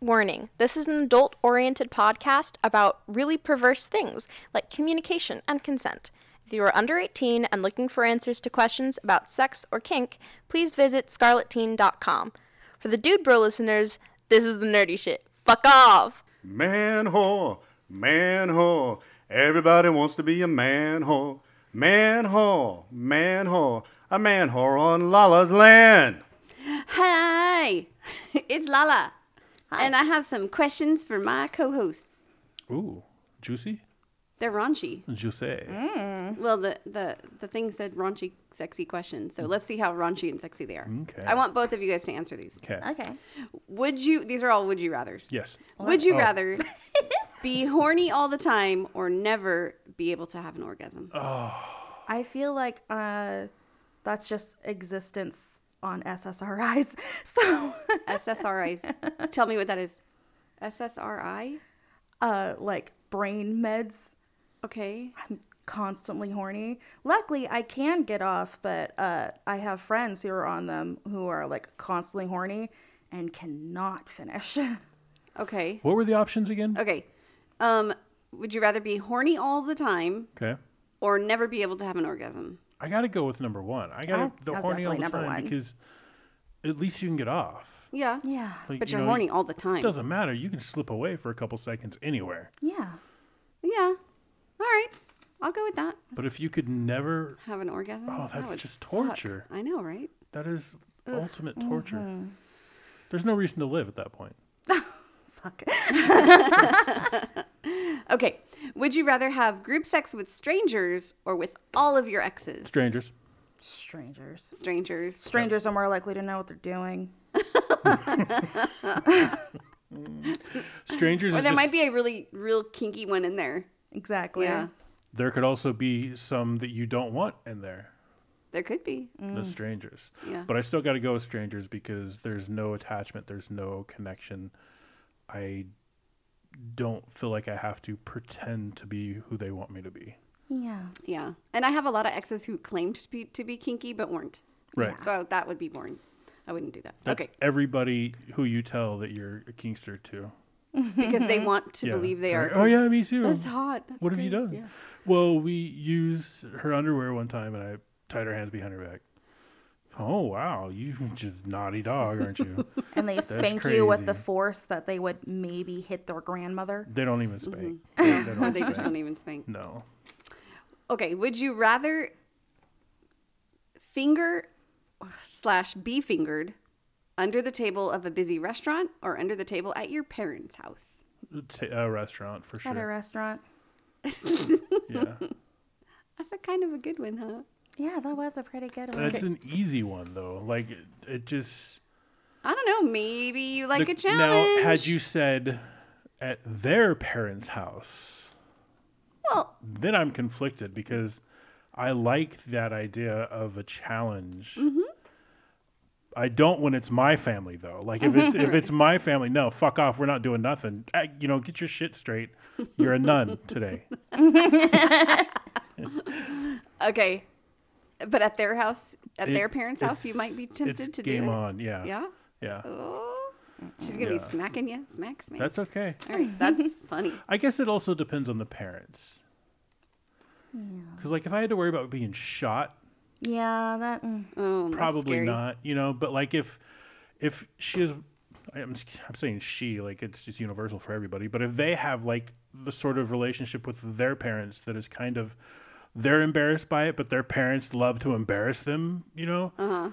Warning this is an adult oriented podcast about really perverse things like communication and consent. If you are under 18 and looking for answers to questions about sex or kink, please visit scarletteen.com. For the dude bro listeners, this is the nerdy shit. Fuck off! Man whore, man whore. Everybody wants to be a man whore. Man whore, man whore. A man whore on Lala's land. Hi, it's Lala. And I have some questions for my co hosts. Ooh, juicy? They're raunchy. Juicy. Well, the, the, the thing said raunchy, sexy questions. So let's see how raunchy and sexy they are. Okay. I want both of you guys to answer these. Okay. Okay. Would you, these are all would you rathers. Yes. Would you Oh. rather be horny all the time or never be able to have an orgasm? Oh. I feel like uh, that's just existence on SSRIs. So, SSRIs. Tell me what that is. SSRI? uh, like brain meds, Okay. I'm constantly horny. Luckily, I can get off, but uh, I have friends who are on them who are like constantly horny and cannot finish. Okay. What were the options again? Okay. Um, would you rather be horny all the time Okay. or never be able to have an orgasm? I got to go with number one. I got I- to the I'll horny all the definitely number time one. because at least you can get off. Yeah. yeah. Like, But you you're know, horny all the time. It doesn't matter. You can slip away for a couple seconds anywhere. Yeah. Yeah. All right. I'll go with that. But if you could never, Have an orgasm. Oh, that's would just suck. torture. I know, right? that is ultimate torture. Mm-hmm. There's no reason to live at that point. Fuck. Okay. Would you rather have group sex with strangers or with all of your exes? Strangers. Strangers. strangers. Strangers are more likely to know what they're doing. Strangers. Or there just- might be a really, real kinky one in there. Exactly. Yeah. There could also be some that you don't want in there. There could be. The strangers. Yeah. But I still got to go with strangers because there's no attachment, there's no connection. I don't feel like I have to pretend to be who they want me to be. Yeah. Yeah. And I have a lot of exes who claimed to be, to be kinky but weren't. Right. So that would be boring. I wouldn't do that. That's okay. everybody who you tell that you're a kinkster to. Because they want to Yeah. believe they They're Oh yeah, me too. That's hot. That's what have you done? Yeah. Well, we used her underwear one time, and I tied her hands behind her back. Oh wow, you just naughty dog, aren't you? And they spank you with the force that they would maybe hit their grandmother. they don't even spank. Mm-hmm. They, they Or don't they just don't even spank. No. Okay. Would you rather finger slash be fingered under the table of a busy restaurant or under the table at your parents' house? Ta- a restaurant for sure. At a restaurant. Yeah, That's a kind of a good one, huh? Yeah, that was a pretty good one. that's an easy one though. Like it, it just I don't know. Maybe you like the- a challenge. Now, had you said at their parents' house, Well, then I'm conflicted because I like that idea of a challenge. Mm-hmm. I don't when it's my family though. Like if it's if it's my family, no, fuck off. We're not doing nothing. You know, get your shit straight. You're a nun today. okay. But at their house, at It- their parents' house, you might be tempted it's to game do it. on. Yeah, Yeah. yeah. Oh, she's gonna Yeah. be smacking you, smack, smack. That's okay. All right, that's funny. I guess it also depends on the parents. Because like if I had to worry about being shot, Yeah, that. mm. Oh, probably scary. not. You know, but like if if she is, I'm I'm saying she like it's just universal for everybody. But if they have like the sort of relationship with their parents that is kind of they're embarrassed by it, but their parents love to embarrass them, you know, Uh-huh.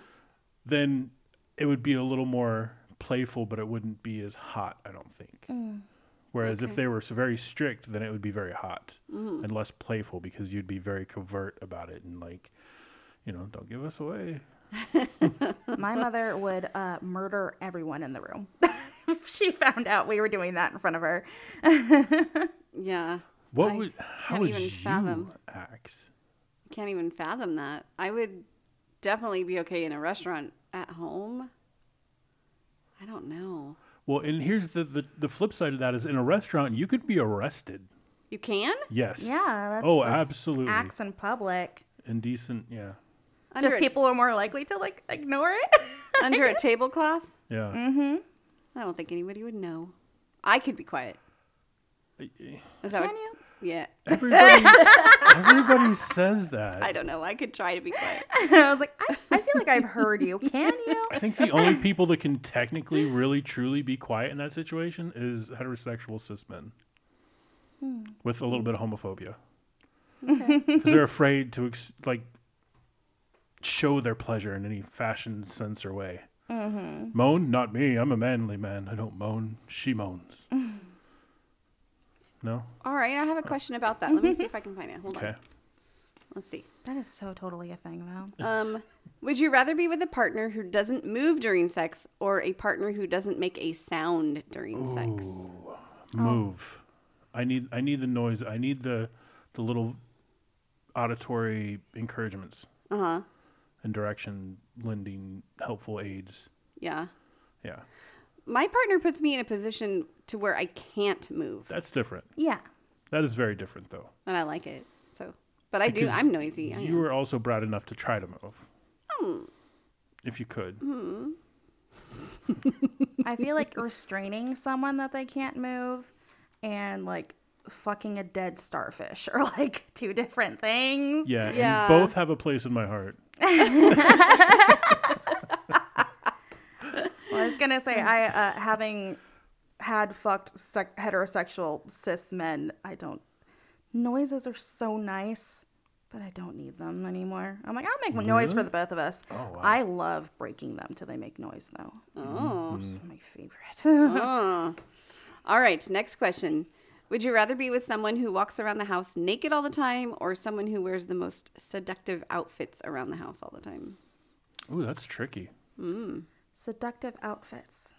then it would be a little more playful, but it wouldn't be as hot. I don't think. Whereas if they were very strict, then it would be very hot Mm-hmm. and less playful because you'd be very covert about it and like, you know, don't give us away. My mother would uh, murder everyone in the room. if she found out we were doing that in front of her. Yeah. What I would how would even you fathom. act? Can't even fathom that. I would definitely be okay in a restaurant at home. I don't know. Well, and here's the, the the flip side of that is in a restaurant you could be arrested. You can? Yes. Yeah. That's, oh, that's absolutely. Acts in public. Indecent. Yeah. Under, Just a, people are more likely to like ignore it. under a tablecloth? Yeah. Mm-hmm. I don't think anybody would know. I could be quiet. Is that Can what- you? Yeah. Everybody, everybody says that. I don't know. I could try to be quiet. I was like, I, I feel like I've heard you. Can you? I think the only people that can technically, really, truly be quiet in that situation is heterosexual cis men hmm. with a little bit of homophobia. Because they're afraid to ex- like show their pleasure in any fashion sense or way. Mm-hmm. Moan? Not me. I'm a manly man. I don't moan. She moans. No? All right. I have a question about that. Let me see if I can find it. Hold Okay. on. Let's see. That is so totally a thing, though. Um, would you rather be with a partner who doesn't move during sex or a partner who doesn't make a sound during sex? Move. I need I need the noise. I need the the little auditory encouragements Uh huh. and direction lending helpful aids. Yeah. Yeah. My partner puts me in a position to where I can't move, That's different. Yeah. That is very different though. and I like it. So, but I do. I'm noisy. I You am. were also brat enough to try to move. Hmm. If you could. I feel like restraining someone that they can't move and like fucking a dead starfish are like two different things. Yeah, Yeah. and both have a place in my heart. Well, I was gonna say, mm. I uh, having had fucked sec- heterosexual cis men, I don't. Noises are so nice, but I don't need them anymore. I'm like, I'll make noise for the both of us. Oh, wow. I love breaking them till they make noise, though. Oh. Mm-hmm. It's my favorite. oh. All right. Next question. Would you rather be with someone who walks around the house naked all the time or someone who wears the most seductive outfits around the house all the time? Ooh, that's tricky. Mm. Seductive outfits.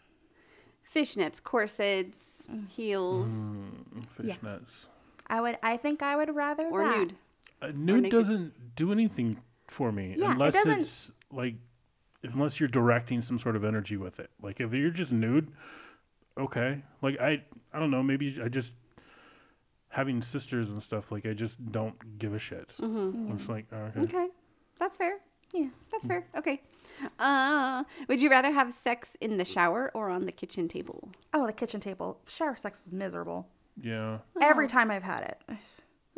Fishnets, corsets, mm. heels, mm, Yeah. Fishnets. I would. I think I would rather or that. nude. Uh, nude naked. doesn't do anything for me Yeah, unless doesn't- it's like unless you're directing some sort of energy with it. Like if you're just nude, okay. Like I I don't know, maybe I just having sisters and stuff like I just don't give a shit. Mm-hmm. I'm just like, oh, okay. Okay. That's fair. Yeah. That's fair. Okay. Uh, would you rather have sex in the shower or on the kitchen table? Oh, the kitchen table. Shower sex is miserable. Yeah. Every time I've had it.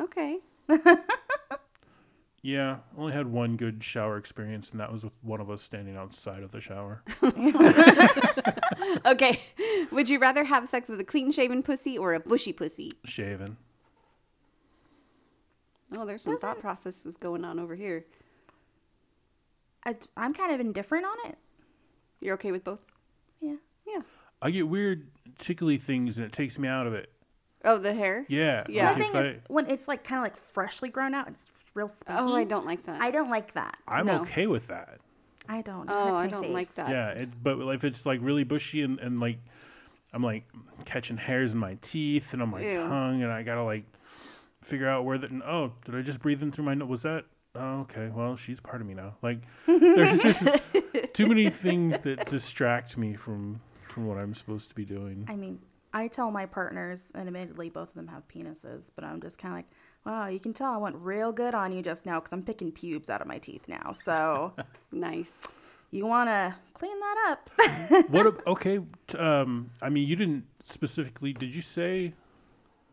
Okay. Yeah. Only had one good shower experience and that was with one of us standing outside of the shower. Okay. Would you rather have sex with a clean shaven pussy or a bushy pussy? Shaven. Oh, there's some thought processes going on over here. I, I'm kind of indifferent on it. You're okay with both? Yeah. Yeah. I get weird tickly things and it takes me out of it. Oh, the hair? Yeah. Yeah. The thing if is, when it's like kind of like freshly grown out, it's real spooky. Oh, I don't like that. I don't like that. I, I'm no. okay with that. I don't. It Oh, hurts I don't like that. Yeah, it, but if it's like really bushy and, and like I'm like catching hairs in my teeth and on my Ew. tongue, and I gotta like figure out where that. Oh, did I just breathe in through my nose? Was that? Oh, okay. Well, she's part of me now. Like, there's just too many things that distract me from from what I'm supposed to be doing. I mean, I tell my partners, and admittedly, both of them have penises, but I'm just kind of like, wow, you can tell I went real good on you just now because I'm picking pubes out of my teeth now. So Nice. you want to clean that up? what? ab- Okay. t- Um. I mean, you didn't specifically. Did you say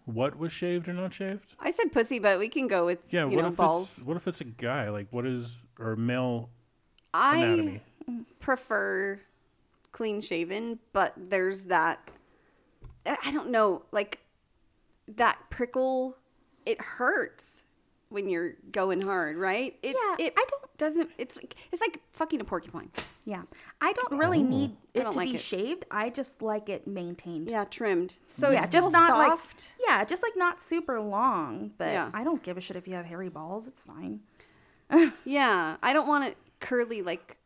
what was shaved or not shaved? I said pussy, but we can go with Yeah. you what know if balls. it's what if it's a guy? Like, what is or male I anatomy? prefer clean shaven, but there's that I I don't know, like that prickle it hurts when you're going hard, right? It, Yeah, it I don't- doesn't it's like it's like fucking a porcupine. yeah. I don't really oh. need I it don't to like be it. shaved. I just like it maintained. Yeah, trimmed. So yeah, it's just not soft. like yeah, just like not super long. But Yeah. I don't give a shit if you have hairy balls. It's fine. Yeah, I don't want it curly like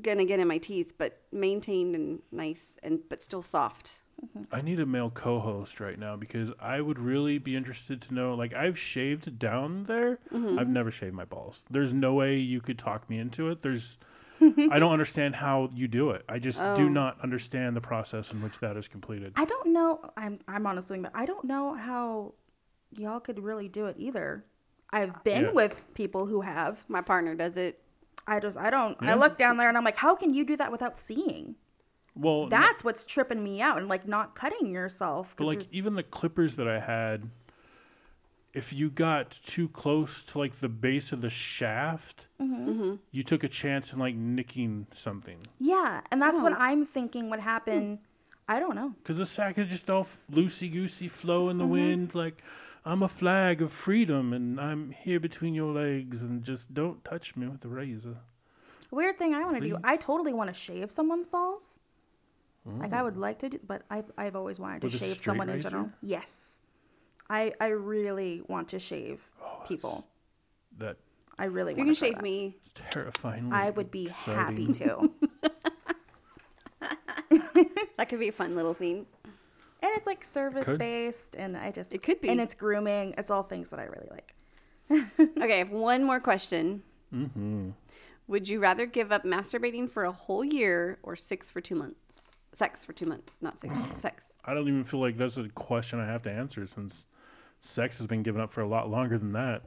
gonna get in my teeth, but maintained and nice and but still soft. I need a male co-host right now because I would really be interested to know. Like, I've shaved down there. Mm-hmm. I've never shaved my balls. There's no way you could talk me into it. There's, I don't understand how you do it. I just Oh. do not understand the process in which that is completed. I don't know. I'm I'm honestly, but I don't know how y'all could really do it either. I've been Yeah. with people who have. My partner does it. I just I don't. Yeah. I look down there and I'm like, how can you do that without seeing? Well, no- That's what's tripping me out and like not cutting yourself. But 'cause like there's- even the clippers that I had, if you got too close to like the base of the shaft, Mm-hmm. you took a chance in like nicking something yeah, and that's what Oh. I'm thinking would happen. I don't know. because the sack is just all loosey goosey, flow in the Mm-hmm. wind. Like I'm a flag of freedom, and I'm here between your legs, and just don't touch me with a razor. Weird thing I want to do. I totally want to shave someone's balls. Like I would like to do, but I've I've always wanted to With a shave straight someone in general. Yes, I I really want to shave Oh, people. That I really you want can to shave me. is terrifying. I would be happy to. That could be a fun little scene. And it's like service based, and I just It could be. and it's grooming. It's all things that I really like. Okay, I have one more question. Mm-hmm. Would you rather give up masturbating for a whole year or six for two months? Sex for two months, not six. sex. I don't even feel like that's a question I have to answer since sex has been given up for a lot longer than that.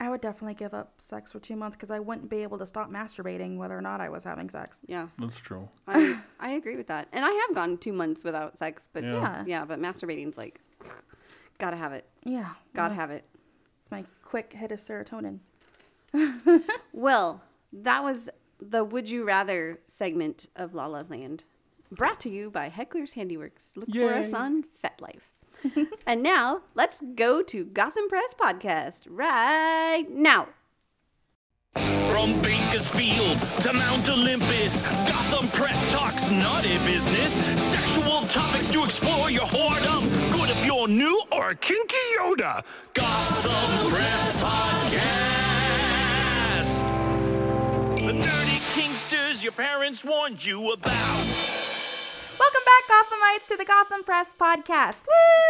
I would definitely give up sex for two months because I wouldn't be able to stop masturbating whether or not I was having sex. Yeah, That's true. I, I agree with that. And I have gone two months without sex, but Yeah. yeah, Yeah. but masturbating's like, gotta have it. Yeah, Gotta have it. It's my quick hit of serotonin. Well, that was the Would You Rather segment of Lala's Land. Brought to you by Heckler's Handiworks. Look for us on FetLife. and now, let's go to Gotham Press Podcast right now. From Bakersfield to Mount Olympus, Gotham Press talks naughty business. Sexual topics to explore your whoredom. Good if you're new or a kinky Yoda. Gotham Press Podcast. The dirty kinksters your parents warned you about. Welcome back, Gothamites, to the Gotham Press Podcast.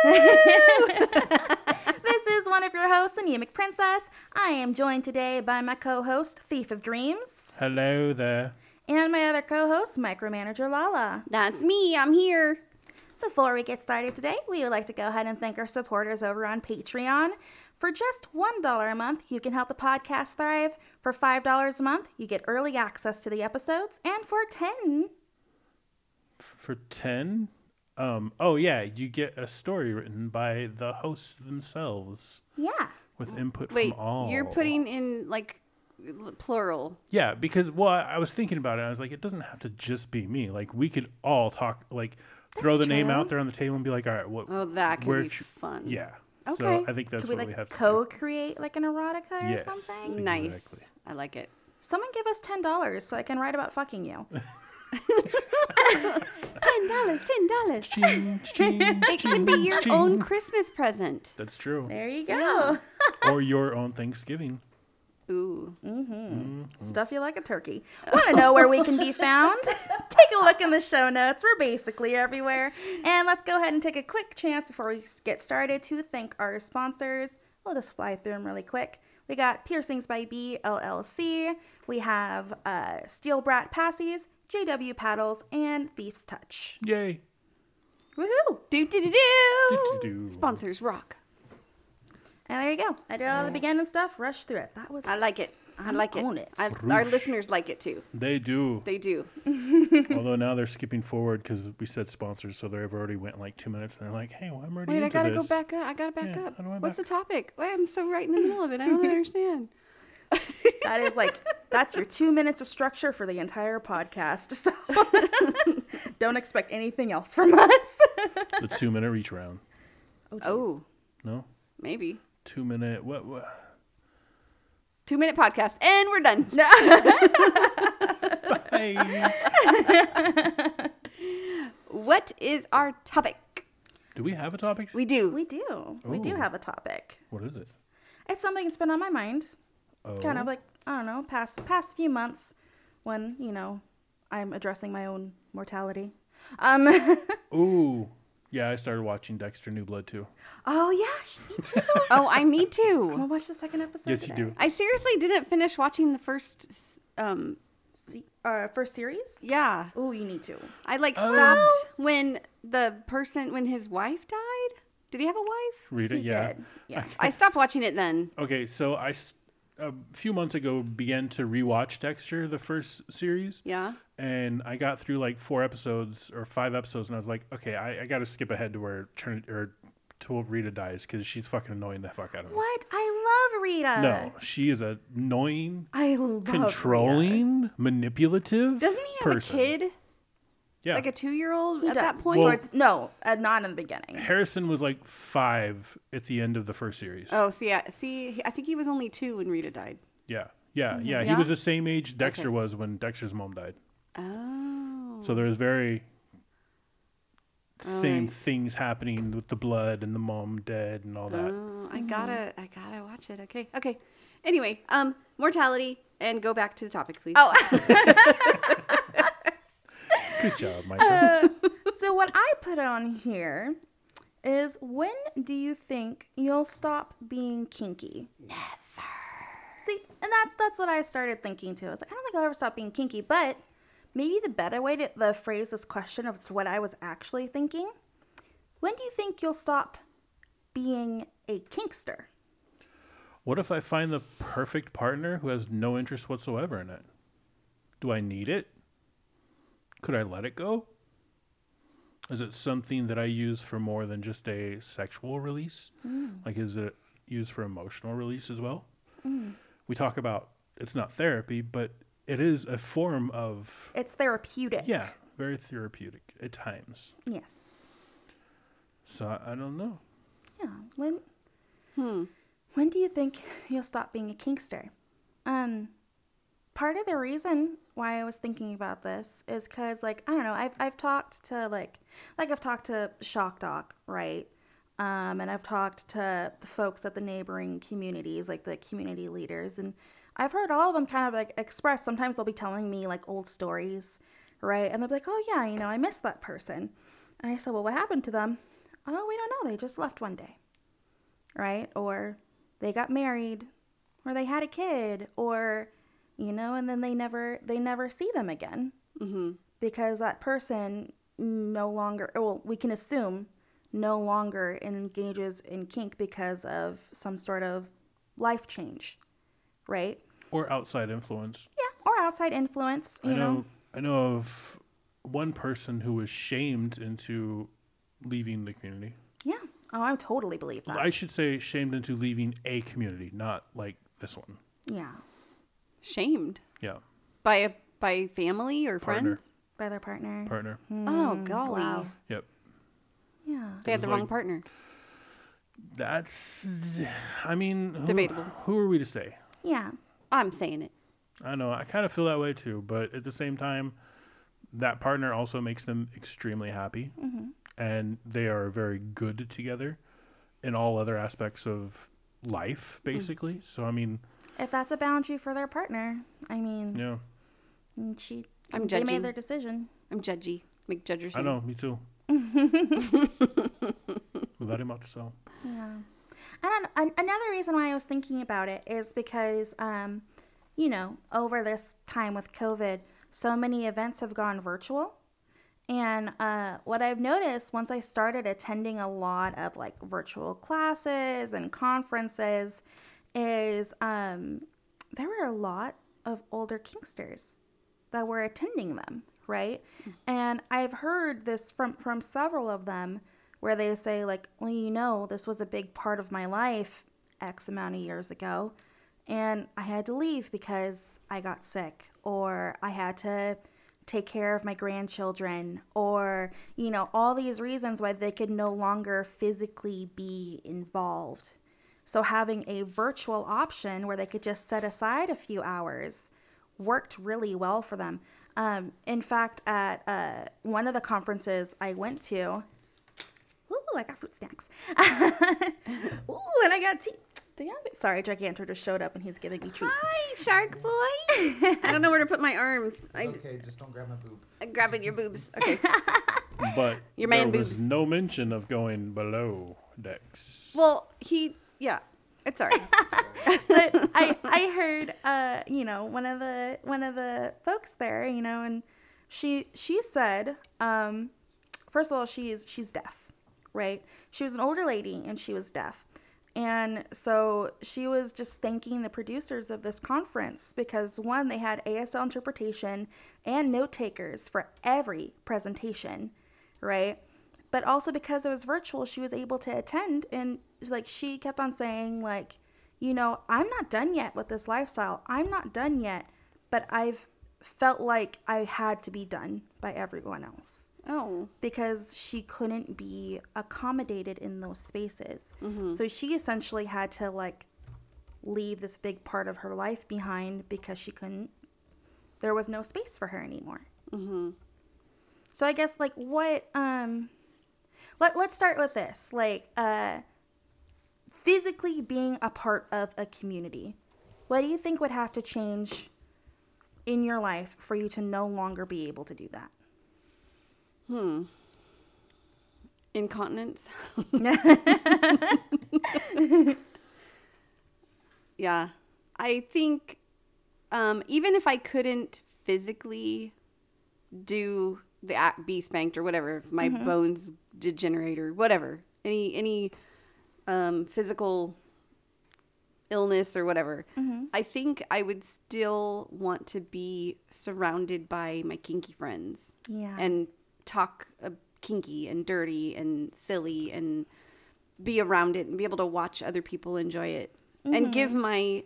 this is one of your hosts, Anemic Princess. I am joined today by my co-host, Thief of Dreams, Hello there. and my other co-host, Micromanager Lala. That's me. I'm here. Before we get started today, we would like to go ahead and thank our supporters over on Patreon. For just $1 a month, you can help the podcast thrive. For $5 a month, you get early access to the episodes. And for 10 For 10? Um, oh, yeah, you get a story written by the hosts themselves yeah. with input Wait, from all. you're putting in like plural. Yeah, because, well, I I was thinking about it. I was like, it doesn't have to just be me. Like, we could all talk, like, throw the That's name out there on the table and be like, all right, what. Oh, that could be sh- fun. Yeah. So Okay. I think that's Could we what we like have to co-create like an erotica or Yes. something? Nice. I like it. Someone give us ten dollars so I can write about fucking you. Ten dollars. Ten dollars. Ching, ching, It could be your own. Christmas present. That's true. There you go. or your own Thanksgiving. Ooh. Stuff you like a turkey. Want to know where we can be found? take a look in the show notes. We're basically everywhere. And let's go ahead and take a quick chance before we get started to thank our sponsors. We'll just fly through them really quick. We got Piercings by B LLC. We have uh, Steel Brat Passies, JW Paddles, and Thief's Touch. Yay. Woohoo! Do do do do. Sponsors rock. And there you go. I did all the oh. beginning stuff, rushed through it. That was I like it. I like it. own it. I, our listeners like it too. They do. They do. Although now they're skipping forward because we said sponsors, so they've already went like two minutes. And they're like, "Hey, well, I'm already Wait, I gotta this." go back up. I gotta back Yeah, up. how do I What's back- the topic? Wait, I'm so right in the middle of it. I don't understand. That is like that's your two minutes of structure for the entire podcast. So don't expect anything else from us. The two minute reach round. Oh, oh, No, maybe. two minute. What? what? Two minute podcast, and we're done. Hey. What is our topic? do we have a topic? We do. we do. We do have a topic. What is it? It's something that's been on my mind. Oh, Kind of like I don't know, past past few months when, you know, I'm addressing my own mortality. Um Ooh, yeah. I started watching Dexter New Blood too. Oh yeah, me too. oh, I need I'm to. gonna watch the second episode. Yes, you do. I seriously didn't finish watching the first. Um, See, uh, first series? yeah, Oh, you need to. I like Oh. stopped when the person when his wife died. Did he have a wife? Read it. He yeah. did. Yeah. I stopped watching it then. Okay, so I, s- a few months ago began to rewatch Dexter, the first series. Yeah. And I got through like four episodes or five episodes, and I was like, okay, I, I got to skip ahead to where turn or to Rita dies because she's fucking annoying the fuck out of me. What? I love Rita. No, she is annoying, I love Rita. controlling, manipulative. Doesn't he have person. a kid? Yeah. Like a two year old at does. that point? Well- Towards- no, uh, not in the beginning. Harrison was like five at the end of the first series. oh, see, I, see, I think he was only two when Rita died. Yeah, yeah, yeah. He Yeah? was the same age Dexter Okay. was when Dexter's mom died. Oh. So there's very same Alright. things happening with the blood and the mom dead and all that. Oh, I gotta, I gotta watch it. Okay, okay. Anyway, um, mortality, and go back to the topic, please. Oh, Good job, Michael. Uh, so what I put on here is when do you think you'll stop being kinky? Never. See, and that's that's what I started thinking too. I was like, I don't think I'll ever stop being kinky, but maybe the better way to the phrase this question of what I was actually thinking. When do you think you'll stop being a kinkster? what if I find the perfect partner who has no interest whatsoever in it? Do I need it? Could I let it go? Is it something that I use for more than just a sexual release? Like, is it used for emotional release as well? We talk about it's not therapy, but it is a form of, It's therapeutic. yeah, very therapeutic at times. Yes. So I, I don't know. Yeah. When Hmm. when do you think you'll stop being a kinkster? Um part of the reason why I was thinking about this is cuz like I don't know, I've I've talked to like like I've talked to Shock Doc, right? Um and I've talked to the folks at the neighboring communities, like the community leaders and I've heard all of them kind of like express sometimes they'll be telling me like old stories, right? And they'll be like, "Oh yeah, you know, I miss that person." And I said, "Well, what happened to them?" "Oh, we don't know. They just left one day." right? Or they got married, or they had a kid, or you know, and then they never they never see them again mm-hmm. because that person no longer. Well, we can assume no longer engages in kink because of some sort of life change, right? Or outside influence. Yeah, or outside influence. You I know, know, I know of one person who was shamed into leaving the community. yeah. Oh, I totally believe that. I should say shamed into leaving a community, not like this one. yeah, Shamed Yeah, by a by family or Partner. friends. by their partner. partner. Hmm. Oh golly, wow. Yep. Yeah. they had the was wrong like- partner. That's, I mean, who, Debatable. Who are we to say? Yeah. I'm saying it. I know. I kind of feel that way too, but at the same time, that partner also makes them extremely happy, mm-hmm. and they are very good together in all other aspects of life, mm. basically. So I mean, If that's a boundary for their partner, I mean, yeah, she I'm they made their decision. I'm judgy. McJudgerson. I know. Me too. Very much so. Yeah. And an, another reason why I was thinking about it is because, um, you know, over this time with COVID, so many events have gone virtual. And uh, what I've noticed once I started attending a lot of like virtual classes and conferences is um, there were a lot of older Kinksters that were attending them, right? And I've heard this from from several of them where they say like, "Well, you know, this was a big part of my life X amount of years ago, and I had to leave because I got sick or I had to take care of my grandchildren or, you know, all these reasons why they could no longer physically be involved." So having a virtual option where they could just set aside a few hours worked really well for them. Um, in fact, at uh, one of the conferences I went to, ooh, I got fruit snacks. ooh, and I got tea. Damn it. Sorry, Gigantor just showed up and he's giving me treats. Hi, shark boy. I don't know where to put my arms. I, Okay, just don't grab my boob. I'm grabbing your boobs. Okay. But Your man there was no mention of going below decks. well, he. Yeah. It's alright. but I I heard uh you know one of the one of the folks there you know and she she said um first of all she's she's deaf right she was an older lady and she was deaf And so she was just thanking the producers of this conference because one, they had ASL interpretation and note takers for every presentation, right? But also because it was virtual, she was able to attend and like she kept on saying like, you know, I'm not done yet with this lifestyle. I'm not done yet, but I've felt like I had to be done by everyone else Oh. because she couldn't be accommodated in those spaces. So she essentially had to like leave this big part of her life behind because she couldn't. There was no space for her anymore. Mm-hmm. So I guess like what um, let let's start with this like uh, physically being a part of a community. What do you think would have to change in your life for you to no longer be able to do that? Hmm. Incontinence. yeah. I think um, even if I couldn't physically do the act, be spanked or whatever, if my bones degenerate or whatever, any any um, physical illness or whatever, I think I would still want to be surrounded by my kinky friends Yeah. and talk uh, kinky and dirty and silly and be around it and be able to watch other people enjoy it and give my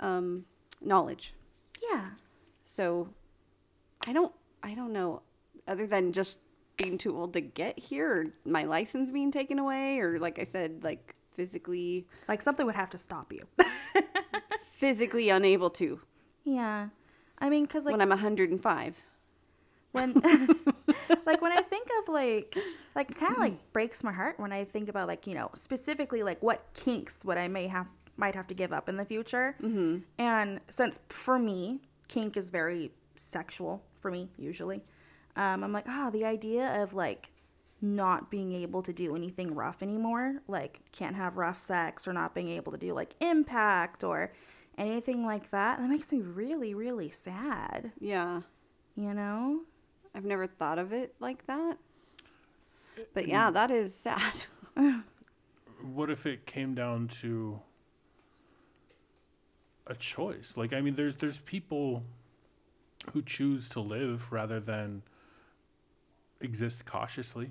um, knowledge. Yeah. So I don't I don't know other than just being too old to get here or my license being taken away or like I said like physically Like something would have to stop you. physically unable to yeah. I mean, because like when I'm 105. when like when I think of like like it kind of like breaks my heart when I think about like you know specifically like what kinks what I may have might have to give up in the future. Mm-hmm. And since for me kink is very sexual for me usually, um, I'm like ah the idea of like not being able to do anything rough anymore, like can't have rough sex or not being able to do like impact or anything like that, that makes me really really sad. Yeah. You know. I've never thought of it like that. But yeah, that is sad. what if it came down to a choice like i mean there's there's people who choose to live rather than exist cautiously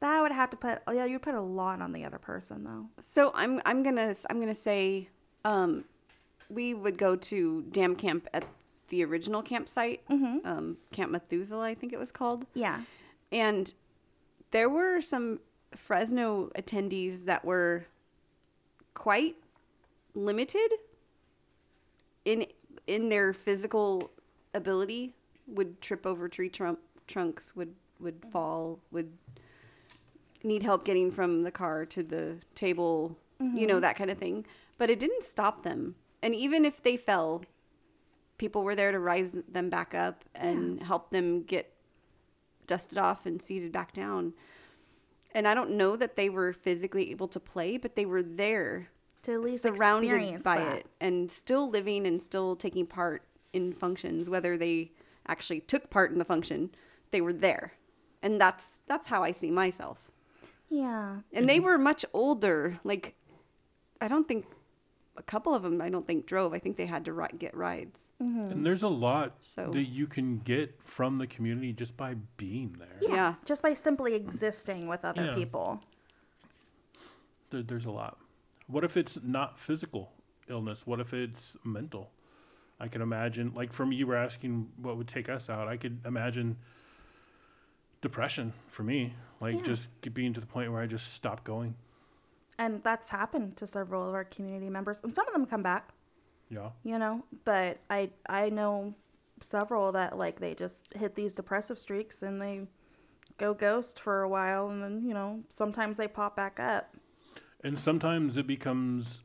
That would have to put yeah, you put a lot on the other person though. So I'm I'm gonna I'm gonna say, um, we would go to Dam Camp at the original campsite, um, Camp Methuselah, I think it was called, Yeah. and there were some Fresno attendees that were quite limited in in their physical ability. Would trip over tree trunk, trunks, would would fall, would need help getting from the car to the table, you know, mm-hmm. that kind of thing. But it didn't stop them. And even if they fell, people were there to rise them back up and help them get dusted off and seated back down. And I don't know that they were physically able to play, but they were there To at least surrounded by that. it and still living and still taking part in functions whether they actually took part in the function they were there and that's that's how i see myself Yeah. and they were much older like i don't think a couple of them i don't think drove i think they had to ri- get rides mm-hmm. and there's a lot So- that you can get from the community just by being there yeah, Just by simply existing with other Yeah. people. there, there's a lot. What if it's not physical illness? What if it's mental? I can imagine, like from you were asking what would take us out. I could imagine depression for me, like Yeah. just being to the point where I just stop going. And that's happened to several of our community members. And some of them come back, Yeah, you know, but I I know several that like they just hit these depressive streaks and they go ghost for a while and then, you know, sometimes they pop back up. and sometimes it becomes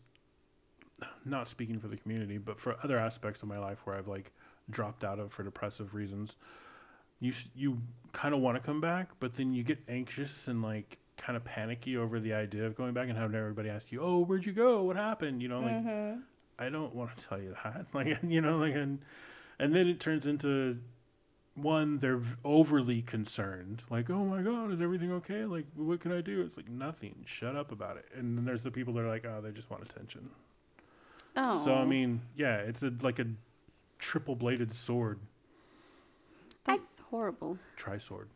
not speaking for the community, but for other aspects of my life where I've like dropped out of for depressive reasons. You you kind of want to come back, but then you get anxious and like kind of panicky over the idea of going back and having everybody ask you, "Oh, where'd you go? What happened?" You know, like mm-hmm. I don't want to tell you that. Like you know, like and and then it turns into one they're overly concerned, like, "Oh my god, is everything okay? Like, what can I do?" It's like nothing. Shut up about it. And then there's the people that are like, "Oh, they just want attention." Oh. So I oh. mean, yeah, it's a like a triple bladed sword, that's horrible. tri sword,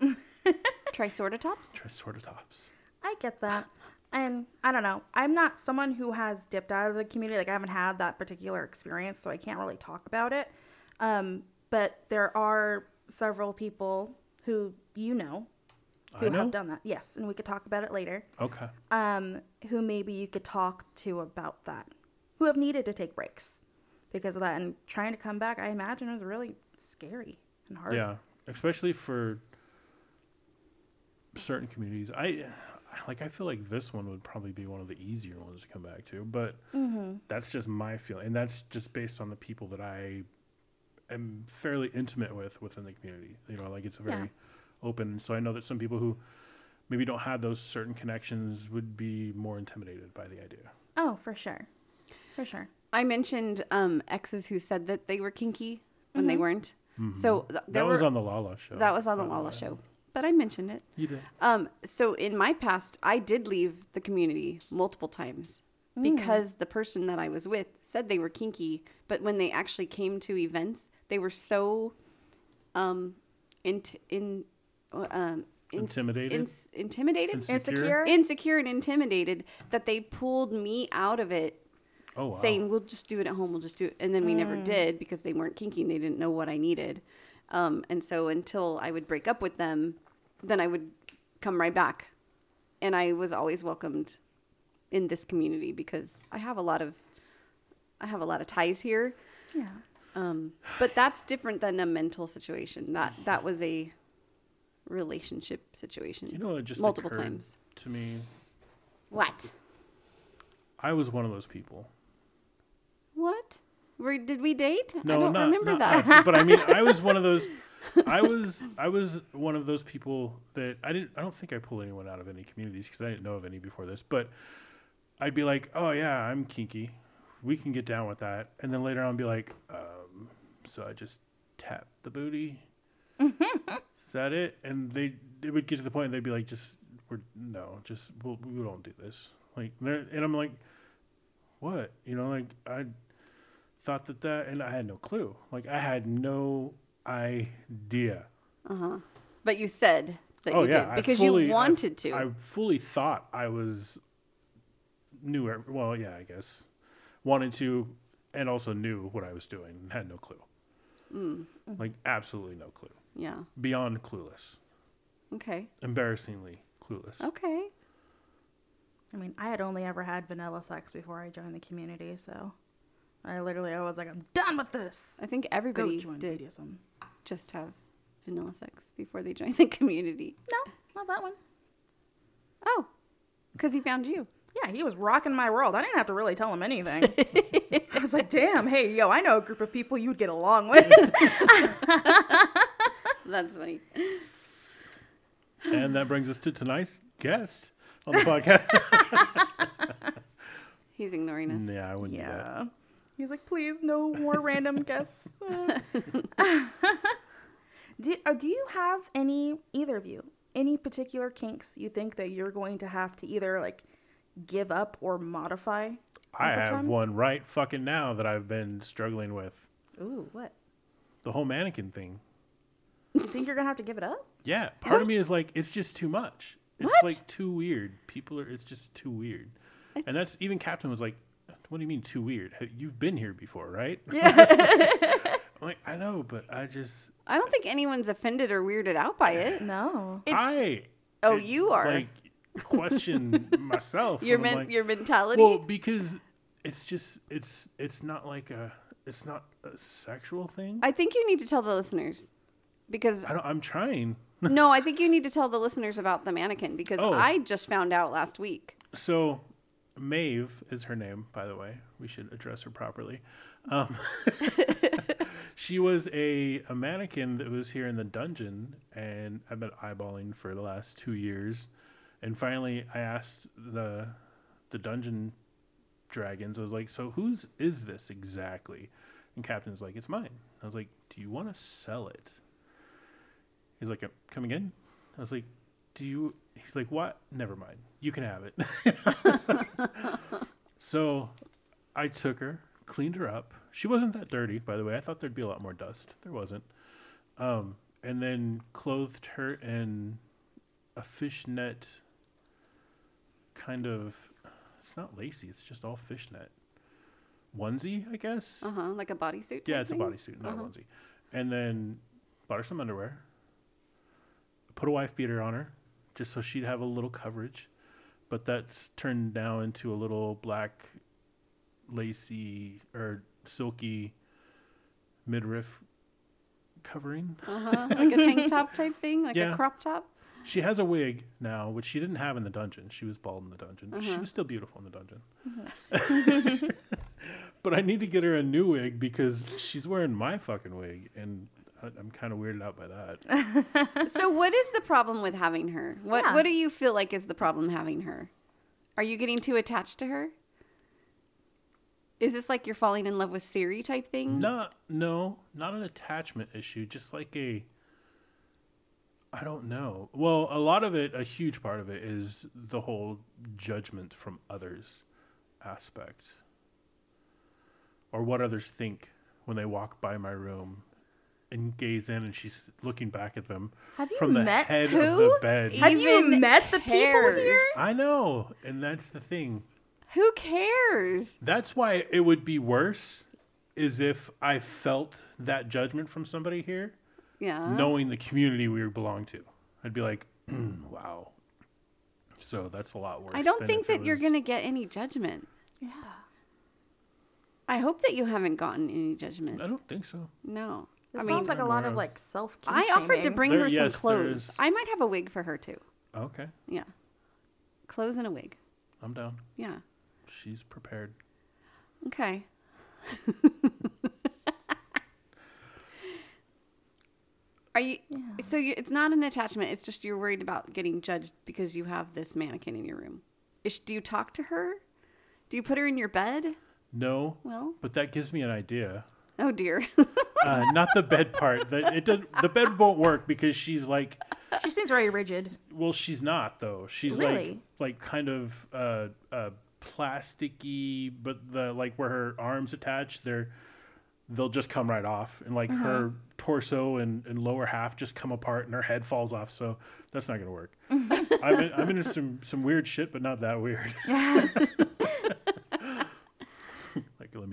Triceratops? triceratops. I get that. And I don't know. I'm not someone who has dipped out of the community. Like I haven't had that particular experience, so I can't really talk about it. Um, but there are several people who you know who know. have done that. Yes, and we could talk about it later. Okay. Um, who maybe you could talk to about that. Who have needed to take breaks because of that and trying to come back. I imagine is really scary and hard. Yeah, especially for certain communities. I like. I feel like this one would probably be one of the easier ones to come back to, but that's just my feeling, and that's just based on the people that I am fairly intimate with within the community. You know, like it's very Yeah. open, so I know that some people who maybe don't have those certain connections would be more intimidated by the idea. Oh, for sure, for sure. I mentioned um, exes who said that they were kinky when they weren't. So th- there Mm-hmm. That was were- on the Lala show. that was on the by Lala way. show, but I mentioned it. You did. Um, so in my past, I did leave the community multiple times because the person that I was with said they were kinky, but when they actually came to events, they were so um, int- in, uh, um, ins- Intimidated? ins- intimidated, Insecure? Insecure. insecure, and intimidated that they pulled me out of it Oh wow. saying we'll just do it at home we'll just do it and then we never did because they weren't kinky and they didn't know what i needed um, and so until i would break up with them then i would come right back and i was always welcomed in this community because i have a lot of i have a lot of ties here Yeah. um, but that's different than a mental situation that that was a relationship situation You know, it just multiple times to me. what I was one of those people. What Were, did we date No, i don't not, remember not that us, but I mean, I was one of those. I was I was one of those people that I didn't. I don't think I pulled anyone out of any communities because I didn't know of any before this. But I'd be like, "Oh yeah, I'm kinky. We can get down with that." And then later on, be like, um, "So I just tap the booty. Is that it?" And they it would get to the point they'd be like, "Just we're no, just we'll, we don't do this." Like, and I'm like, "What?" You know, like I thought that that, and I had no clue. Like I had no idea. Uh huh. But you said that oh you yeah, did because fully- you I- wanted to. I fully thought I was knew. Well, yeah, I guess wanted to, and also knew what I was doing. and Had no clue. Mm. Like absolutely no clue. yeah. Beyond clueless. Okay. Embarrassingly clueless. Okay. I mean, I had only ever had vanilla sex before I joined the community, so I literally I was like, I'm done with this. I think Go everybody join did BDSM. just have vanilla sex before they joined the community. No, not that one. Oh, because he found you. Yeah, he was rocking my world. I didn't have to really tell him anything. I was like, damn, hey, yo, I know a group of people you'd get along with. That's funny. And that brings us to tonight's guest on the podcast. He's ignoring us. yeah, I wouldn't do that. Yeah. He's like, please, no more random guests. do, uh, do you have any, either of you, any particular kinks you think that you're going to have to either like give up or modify? I have time? one right fucking now that I've been struggling with. Ooh, what? The whole mannequin thing. You think you're gonna have to give it up? Yeah, part of me is like, it's just too much. It's What? like too weird. People are, it's just too weird. and that's even Captain was like, "What do you mean too weird? You've been here before, right?" Yeah. I'm like, I know, but I just, I don't think anyone's offended or weirded out by it. No. It's I. oh, it, you are like question myself. your and men- like, your mentality. well, because it's just, it's, it's not like a, it's not a sexual thing. I, I think you need to tell the listeners because don't. I'm trying. no, I think you need to tell the listeners about the mannequin because Oh. I just found out last week. So, Maeve is her name, by the way. We should address her properly. Um, she was a, a mannequin that was here in the dungeon, and I've been eyeballing for the last two years. And finally, I asked the the dungeon dragons. I was like, "So whose is this exactly?" And Captain's like, "It's mine." I was like, "Do you want to sell it?" He's like, "I'm coming in." I was like, "Do you?" He's like, "What? Never mind. You can have it." so I took her, cleaned her up. She wasn't that dirty, by the way. I thought there'd be a lot more dust. There wasn't. Um, and then clothed her in a fishnet kind of. It's not lacy. It's just all fishnet onesie, I guess. Uh huh. Like a bodysuit. Yeah, it's a bodysuit, not Uh-huh. a onesie. And then bought her some underwear. Put a wife beater on her, just so she'd have a little coverage. But that's turned now into a little black, lacy or silky midriff covering. Uh-huh. Like a tank top type thing, like Yeah. a crop top. She has a wig now, which she didn't have in the dungeon. She was bald in the dungeon. She Uh-huh. was still beautiful in the dungeon. but I need to get her a new wig because she's wearing my fucking wig, and I'm kind of weirded out by that. so what is the problem with having her? What Yeah. What do you feel like is the problem having her? Are you getting too attached to her? Is this like you're falling in love with Siri type thing? Not, no, not an attachment issue. Just like a, I don't know. Well, a lot of it, a huge part of it, is the whole judgment from others aspect, or what others think when they walk by my room and gaze in, and she's looking back at them Have you from the met head who? of the bed. Have you Even met the people cares? here? I know, and that's the thing. Who cares? That's why it would be worse, is if I felt that judgment from somebody here. Yeah. knowing the community we belong to. I'd be like, wow. So that's a lot worse. I don't than think if it that you're was- going to get any judgment. Yeah. I hope that you haven't gotten any judgment. I don't think so. No. This I sounds mean, like a I'm lot of of- like self. Care. I offered to bring There- her some yes, there clothes. is. I might have a wig for her too. Okay, Yeah. Clothes and a wig. I'm down. Yeah. She's prepared. Okay. Are you? So you, it's not an attachment. It's just you're worried about getting judged because you have this mannequin in your room. Is, do you talk to her? Do you put her in your bed? No, Well, but that gives me an idea. Oh dear. Uh, not the bed part. That it does, the bed won't work because she's like, She seems very rigid. well, she's not though. She's Really? like, like kind of uh, uh, plasticky, but the like where her arms attach, they're they'll just come right off, and like her torso and, and lower half just come apart, and her head falls off. So that's not gonna work. I'm in, I'm into some some weird shit, but not that weird.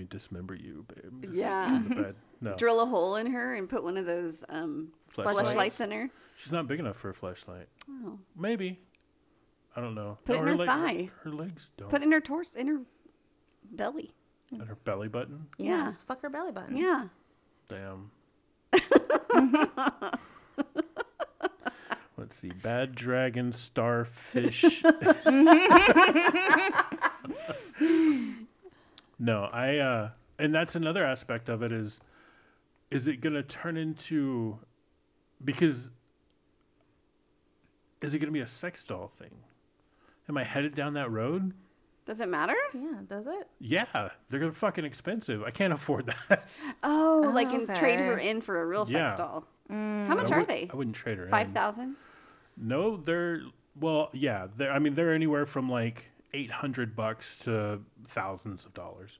like, let me dismember you, babe. Just Yeah. get in the bed. No, Drill a hole in her and put one of those um, Fleshlights. flashlights in her. she's not big enough for a flashlight. Oh. Maybe. I don't know. Put it in her leg- thigh. Her, legs don't. Put it in her torso, in her belly. In her belly button. Yeah. Just fuck her belly button. Yeah. Damn. Let's see. Bad dragon, starfish. no, I uh and that's another aspect of it is is it going to turn into because is it going to be a sex doll thing? Am I headed down that road? Does it matter? Yeah, does it? Yeah, they're gonna fucking expensive. I can't afford that. Oh, like and trade her in for a real sex Yeah. doll. How much I are would- they? I wouldn't trade her in. Five thousand. No, they're well, yeah. They're I mean they're anywhere from like eight hundred bucks to thousands of dollars,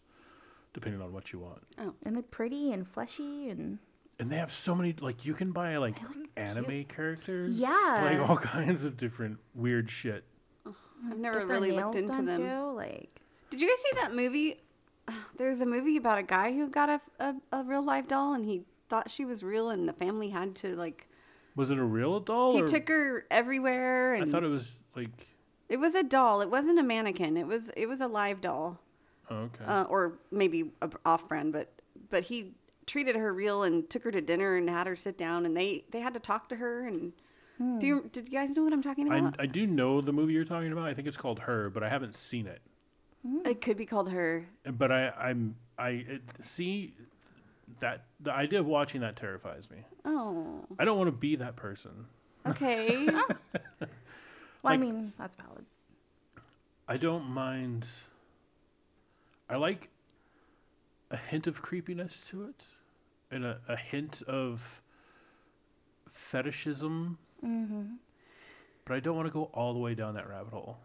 depending on what you want. Oh, And they're pretty and fleshy and And they have so many like you can buy like anime characters. Yeah. Like all kinds of different weird shit. I've never really looked into done them. too. Like Did you guys see that movie? There's a movie about a guy who got a, a, a real live doll and he thought she was real and the family had to like Was it a real doll? he or- took her everywhere I thought it was like it was a doll. It wasn't a mannequin. It was it was a live doll. oh, okay. uh, or maybe a off brand, but but he treated her real and took her to dinner and had her sit down and they they had to talk to her and do you did you guys know what I'm talking I, about? I do know the movie you're talking about. I think it's called Her, but I haven't seen it. it could be called her. But I I'm I it, see that the idea of watching that terrifies me. Oh, I don't want to be that person. okay. well, I mean, that's valid. I don't mind. I like a hint of creepiness to it, and a, a hint of fetishism, Mm-hmm. but I don't want to go all the way down that rabbit hole.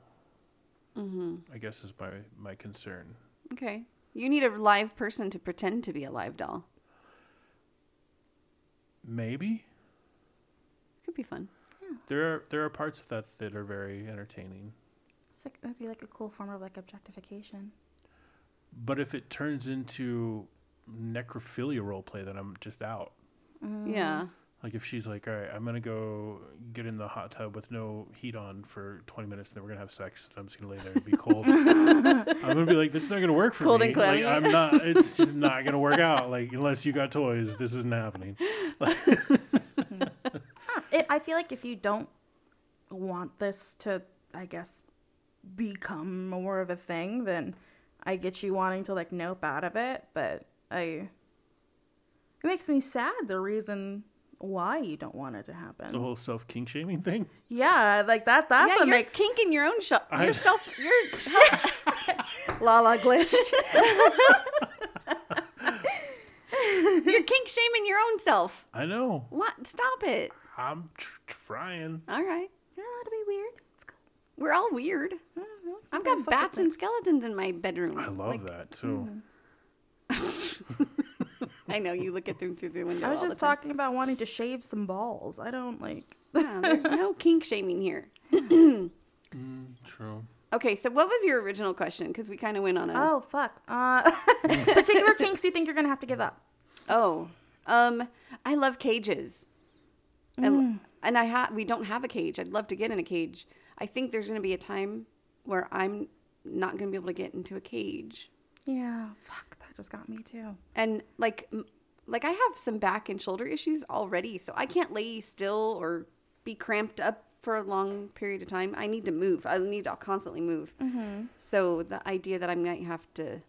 Mm-hmm. I guess is my my concern. Okay. You need a live person to pretend to be a live doll. Maybe Could be fun. There are there are parts of that that are very entertaining, It's like that'd be like a cool form of like objectification. but if it turns into necrophilia role play, then I'm just out. Mm. Yeah. Like if she's like, all right, I'm gonna go get in the hot tub with no heat on for 20 minutes, and then we're gonna have sex. And I'm just gonna lay there and be cold. I'm gonna be like, that's not gonna work for Cold me. and clammy. Like, I'm not. It's just not gonna work out. Like unless you got toys, this isn't happening. It, I feel like if you don't want this to, I guess, become more of a thing, then I get you wanting to like nope out of it. But I, it makes me sad the reason why you don't want it to happen. The whole self kink shaming thing. Yeah, like that. That's yeah, what you're makes kinking your own shelf. I- Yourself. You're Lala glitched. you're kink shaming your own self. I know. What? Stop it. I'm tr- trying. All right. You're allowed to be weird. It's cool. We're all weird. I don't know, I've got fuck bats and things. skeletons in my bedroom. I love Like, that too. I know you look at them through the window. I was all the just time. talking about wanting to shave some balls. I don't like. Yeah, there's no kink shaming here. True. Okay, so what was your original question? Because we kind of went on a. Oh fuck. Uh, particular kinks you think you're gonna have to give up? Oh, um, I love cages. I Mm. and I ha- we don't have a cage. I'd love to get in a cage. I think there's going to be a time where I'm not going to be able to get into a cage. Yeah. Fuck. That just got me too. And like like I have some back and shoulder issues already, so I can't lay still or be cramped up for a long period of time. I need to move. I need to constantly move. So the idea that I might have to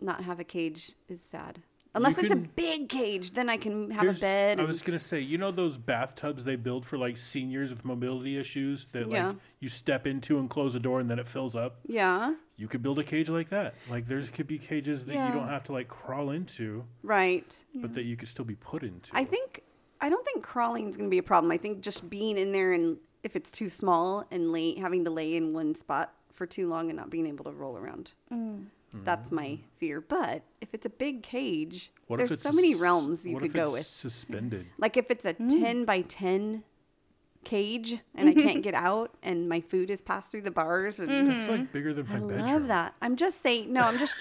not have a cage is sad. Unless it's a big cage, then I can have a bed. I was gonna say, you know those bathtubs they build for like seniors with mobility issues that Yeah. like you step into and close the door and then it fills up. yeah, You could build a cage like that. Like there's could be cages that Yeah. you don't have to like crawl into, right. but that you could still be put into. I think I don't think crawling is going to be a problem. I think just being in there and if it's too small and lay, having to lay in one spot for too long and not being able to roll around. Mm. That's mm-hmm. my fear. But if it's a big cage, What if there's it's so a many s- realms you what could if go it's with. Suspended. Like if it's a hmm. 10 by 10 cage and I can't mm-hmm. get out and my food is passed through the bars and mm-hmm. It's like bigger than my I bedroom. love that. I'm just saying. No, I'm just.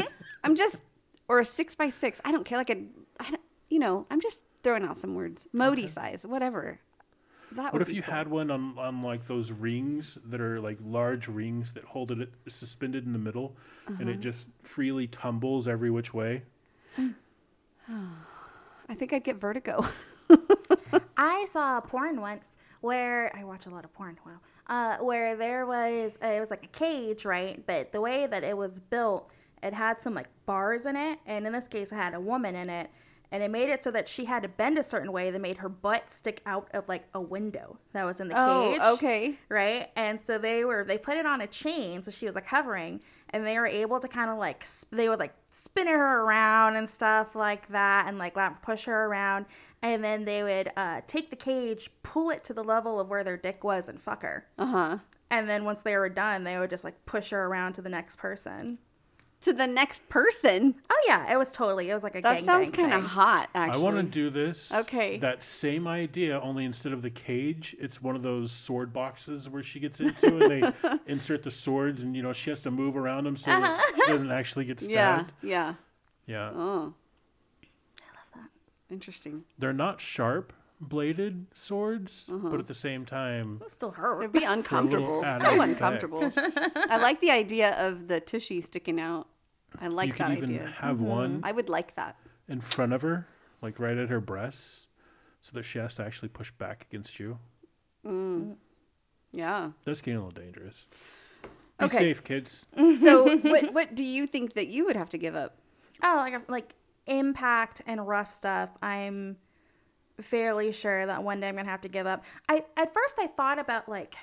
I'm just. Or a six by six. I don't care. Like a. I don't, you know. I'm just throwing out some words. Modi size. Whatever. That What would if be you cool. had one on, on like those rings that are like large rings that hold it suspended in the middle and Uh-huh. it just freely tumbles every which way? I think I'd get vertigo. I saw a porn once where I watch a lot of porn. Wow. Uh, where there was uh, it was like a cage, right? But the way that it was built, it had some like bars in it, and in this case, it had a woman in it, and it made it so that she had to bend a certain way that made her butt stick out of like a window that was in the Oh, cage. okay. Right, and so they were they put it on a chain, so she was like hovering, and they were able to kind of like sp- they would like spin her around and stuff like that, and like push her around, and then they would uh, take the cage, pull it to the level of where their dick was, and fuck her. Uh huh. And then once they were done, they would just like push her around to the next person. To the next person. Oh yeah, it was totally. It was like a That sounds gangbang kind of thing. hot. I want to do this. Okay. That same idea, only instead of the cage, it's one of those sword boxes where she gets into and they insert the swords and, you know, she has to move around them so that she doesn't actually get stabbed. Yeah. Yeah. Oh. I love that. Interesting. They're not sharp bladed swords, Uh-huh. but at the same time, It still hurt. It'd be uncomfortable. So uncomfortable. I like the idea of the tushy sticking out. I like you that could even idea. Mm-hmm. have one I would like that. in front of her, like right at her breasts, so that she has to actually push back against you. Yeah. That's getting a little dangerous. Be Okay. safe, kids. So, what what do you think that you would have to give up? Oh, like like impact and rough stuff. I'm fairly sure that one day I'm gonna have to give up. I at first I thought about like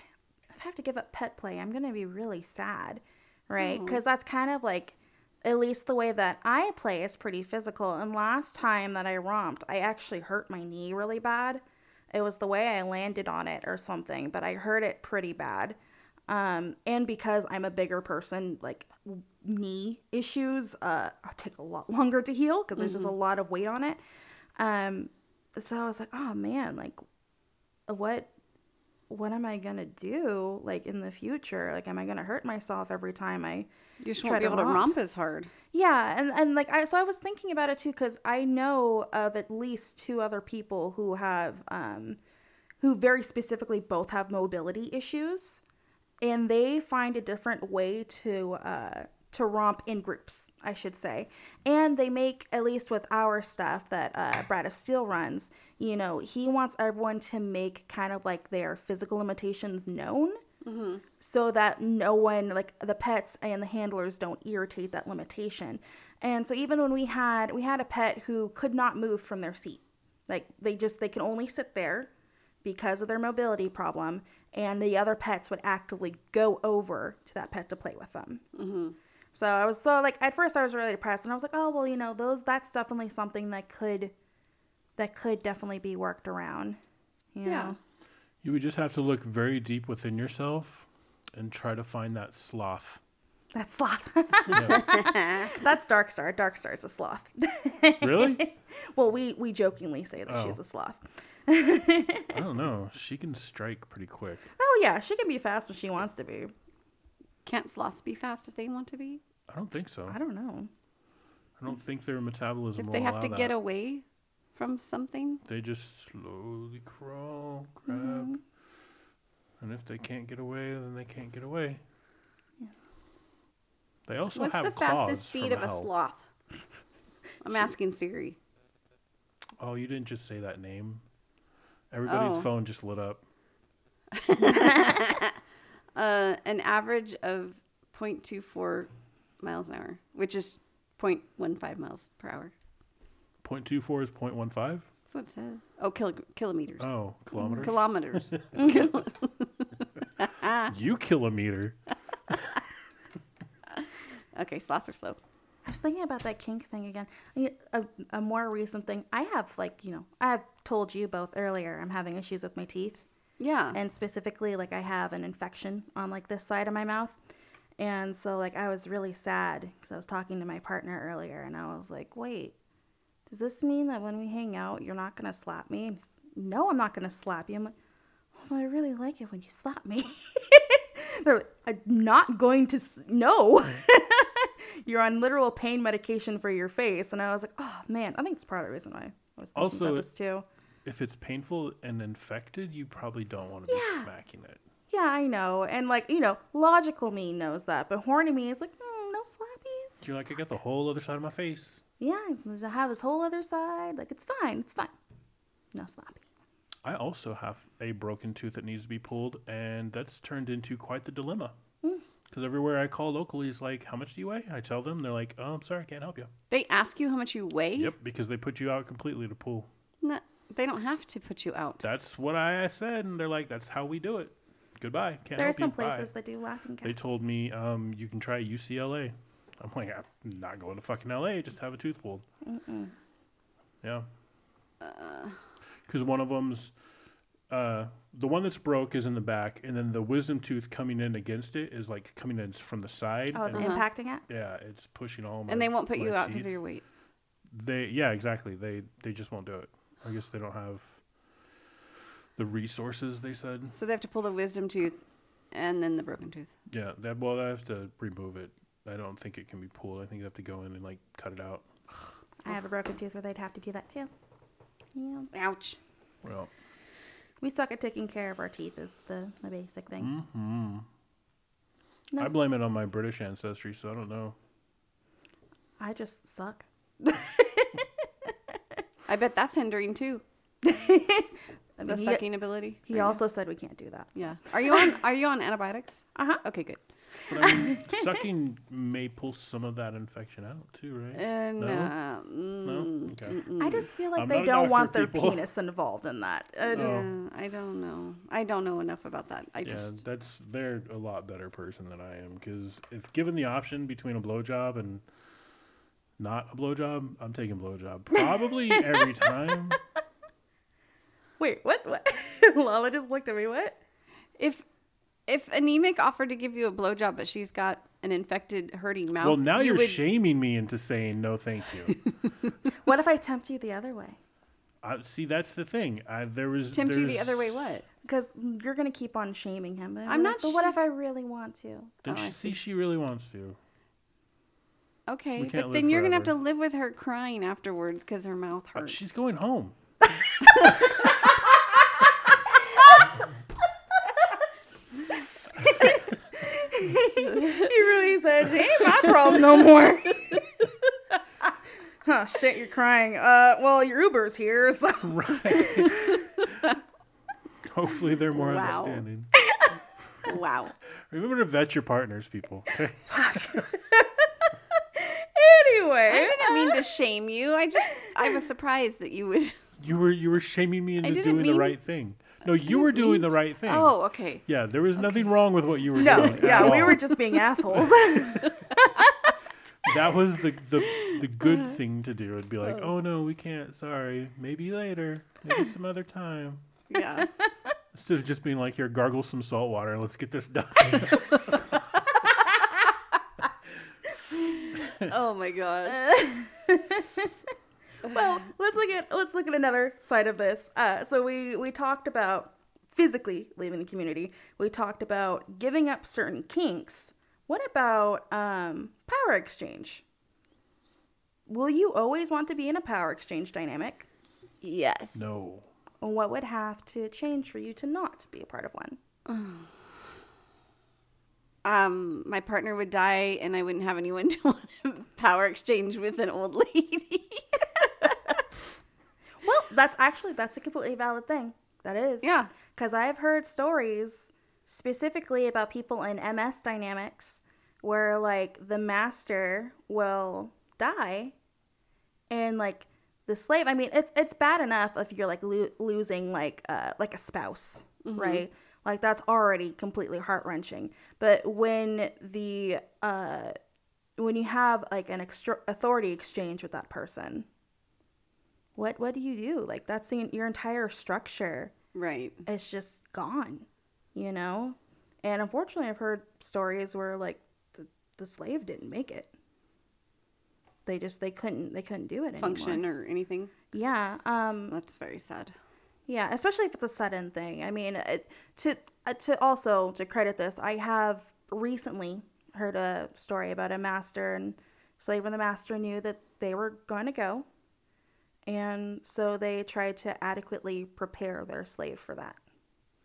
if I have to give up pet play, I'm gonna be really sad, right? Because that's kind of like at least the way that I play is pretty physical. And last time that I romped, I actually hurt my knee really bad. It was the way I landed on it or something, but I hurt it pretty bad. Um, and because I'm a bigger person, like knee issues uh take a lot longer to heal because there's just a lot of weight on it. Um, so I was like, oh man, like what what am I gonna do like in the future? Like, am I gonna hurt myself every time I You just try won't be to able to romp? romp as hard. Yeah, and and like I so I was thinking about it too because I know of at least two other people who have um who very specifically both have mobility issues, and they find a different way to uh to romp in groups, I should say, and they make at least with our stuff that uh, Brad of Steel runs. You know, he wants everyone to make kind of like their physical limitations known so that no one like the pets and the handlers don't irritate that limitation. And so even when we had we had a pet who could not move from their seat. Like they just they can only sit there because of their mobility problem and the other pets would actively go over to that pet to play with them. So i was so like at first i was really depressed and i was like oh well you know those that's definitely something that could that could definitely be worked around you Yeah. Know You would just have to look very deep within yourself and try to find that sloth. that's sloth Yeah. that's dark star dark star is a sloth really? Well, we we jokingly say that she's Oh. a sloth. I don't know. She can strike pretty quick. Oh yeah, she can be fast when she wants to be. Can't sloths be fast if they want to be? I don't think so. I don't know. I don't think their metabolism If will they have allow to that. get away from something? They just slowly crawl, grab. Mm-hmm. And if they can't get away, then they can't get away. They also What's have the fastest speed of a hell. sloth? I'm asking Siri. Oh, you didn't just say that name. Everybody's Oh. phone just lit up. Uh, an average of 0.24 miles an hour, which is 0.15 miles per hour. 0.24 is 0.15? That's what it says. Oh, kilo- kilometers. Oh, kilometers? Kilometers. you kilometer. okay, sloths are slow. I was thinking about that kink thing again. A more recent thing. I have like you know I have told you both earlier. I'm having issues with my teeth, Yeah. and specifically like I have an infection on like this side of my mouth, and so like I was really sad because I was talking to my partner earlier, and I was like, wait, does this mean that when we hang out you're not gonna slap me? And he's, no, I'm not gonna slap you. I'm like, oh, but I really like it when you slap me. They're like, I'm not going to. S- no. You're on literal pain medication for your face. And I was like, oh, man. I think it's part of the reason why I was thinking Also, about this too. If it's painful and infected, you probably don't want to be smacking it. Yeah, I know. And, like, you know, logical me knows that. But horny me is like, mm, no slappies. You're like, I got the whole other side of my face. Yeah, I have this whole other side. Like, it's fine. It's fine. No slappy. I also have a broken tooth that needs to be pulled, and that's turned into quite the dilemma. Because everywhere I call locally is like, how much do you weigh? I tell them, they're like, oh, I'm sorry, I can't help you. They ask you how much you weigh? Yep, because they put you out completely to pull. No, they don't have to put you out. That's what I said, and they're like, that's how we do it. Goodbye. Can't There are some you. Bye." places that do laughing gas. They told me um, you can try UCLA. I'm like, I'm not going to fucking LA. Just have a tooth pulled. Yeah. Because one of them's uh, the one that's broke is in the back, and then the wisdom tooth coming in against it is like coming in from the side. Oh, is it and- impacting it? Yeah, it's pushing all my. and they won't put you out because of your weight. They yeah exactly. They they just won't do it. I guess they don't have the resources. They said. So they have to pull the wisdom tooth and then the broken tooth. Yeah, that well, I have to remove it. I don't think it can be pulled. I think you have to go in and like cut it out. I have a broken tooth where they'd have to do that too. Yeah. Ouch. Well, We suck at taking care of our teeth is the, the basic thing. No. I blame it on my British ancestry, so I don't know. I just suck. I bet that's hindering too. I The mean, he, sucking ability. he right now. also said we can't do that. Yeah. Are you on? Are you on antibiotics? Uh huh. Okay, good. But I mean, sucking may pull some of that infection out too, right? And No? uh, mm, no. Okay. I just feel like I'm they don't want their people. penis involved in that. I just, yeah, I don't know. I don't know enough about that. I Yeah, just that's they're a lot better person than I am because if given the option between a blowjob and not a blowjob, I'm taking blowjob probably every time. Wait, what? What? Lala just looked at me. What? If if anemic offered to give you a blowjob, but she's got an infected, hurting mouth. Well, now you you're would- shaming me into saying no, thank you. What if I tempt you the other way? uh, see, that's the thing. I, there was tempt you the other way. What? Because you're gonna keep on shaming him. But I'm like, not But what if I really want to? Then Oh, she, see, she really wants to. Okay, but live then you're gonna have to live with her crying afterwards because her mouth Uh, hurts. she's going home. he really said, "It ain't my problem no more." huh? Shit, you're crying. Uh, well, your Uber's here, so right. Hopefully, they're more Wow. understanding. wow. Remember to vet your partners, people. Okay. anyway. I didn't mean to shame you. I just I was surprised that you would. You were you were shaming me into didn't doing the right thing. No, you were doing the right thing. Oh, okay. Yeah, there was nothing wrong with what you were No, doing. at yeah, we all. were just being assholes. That was the the, the good thing to do. It'd be like, oh. oh no, we can't. Sorry, maybe later, maybe some other time. Yeah. Instead of just being like, here, gargle some salt water and let's get this done. oh my god. Well, let's look at let's look at another side of this. Uh, so we we talked about physically leaving the community. We talked about giving up certain kinks. What about um, power exchange? Will you always want to be in a power exchange dynamic? Yes. no. What would have to change for you to not be a part of one? Um, my partner would die, and I wouldn't have anyone to want to power exchange with an old lady. That's actually that's a completely valid thing. That is. Yeah. Cuz I've heard stories specifically about people in MS dynamics where like the master will die and like the slave I mean it's it's bad enough if you're like lo- losing like uh like a spouse, right? Like that's already completely heart-wrenching. But when the uh when you have like an extra authority exchange with that person, what what do you do? Like that's the, your entire structure right. It's just gone, you know. And unfortunately, I've heard stories where like the, the slave didn't make it. They just they couldn't they couldn't do it anymore. Function or anything. Yeah. Um. That's very sad. Yeah. Especially if it's a sudden thing. I mean, it, to uh, to also to credit this, I have recently heard a story about a master and slave when the master knew that they were going to go and so they tried to adequately prepare their slave for that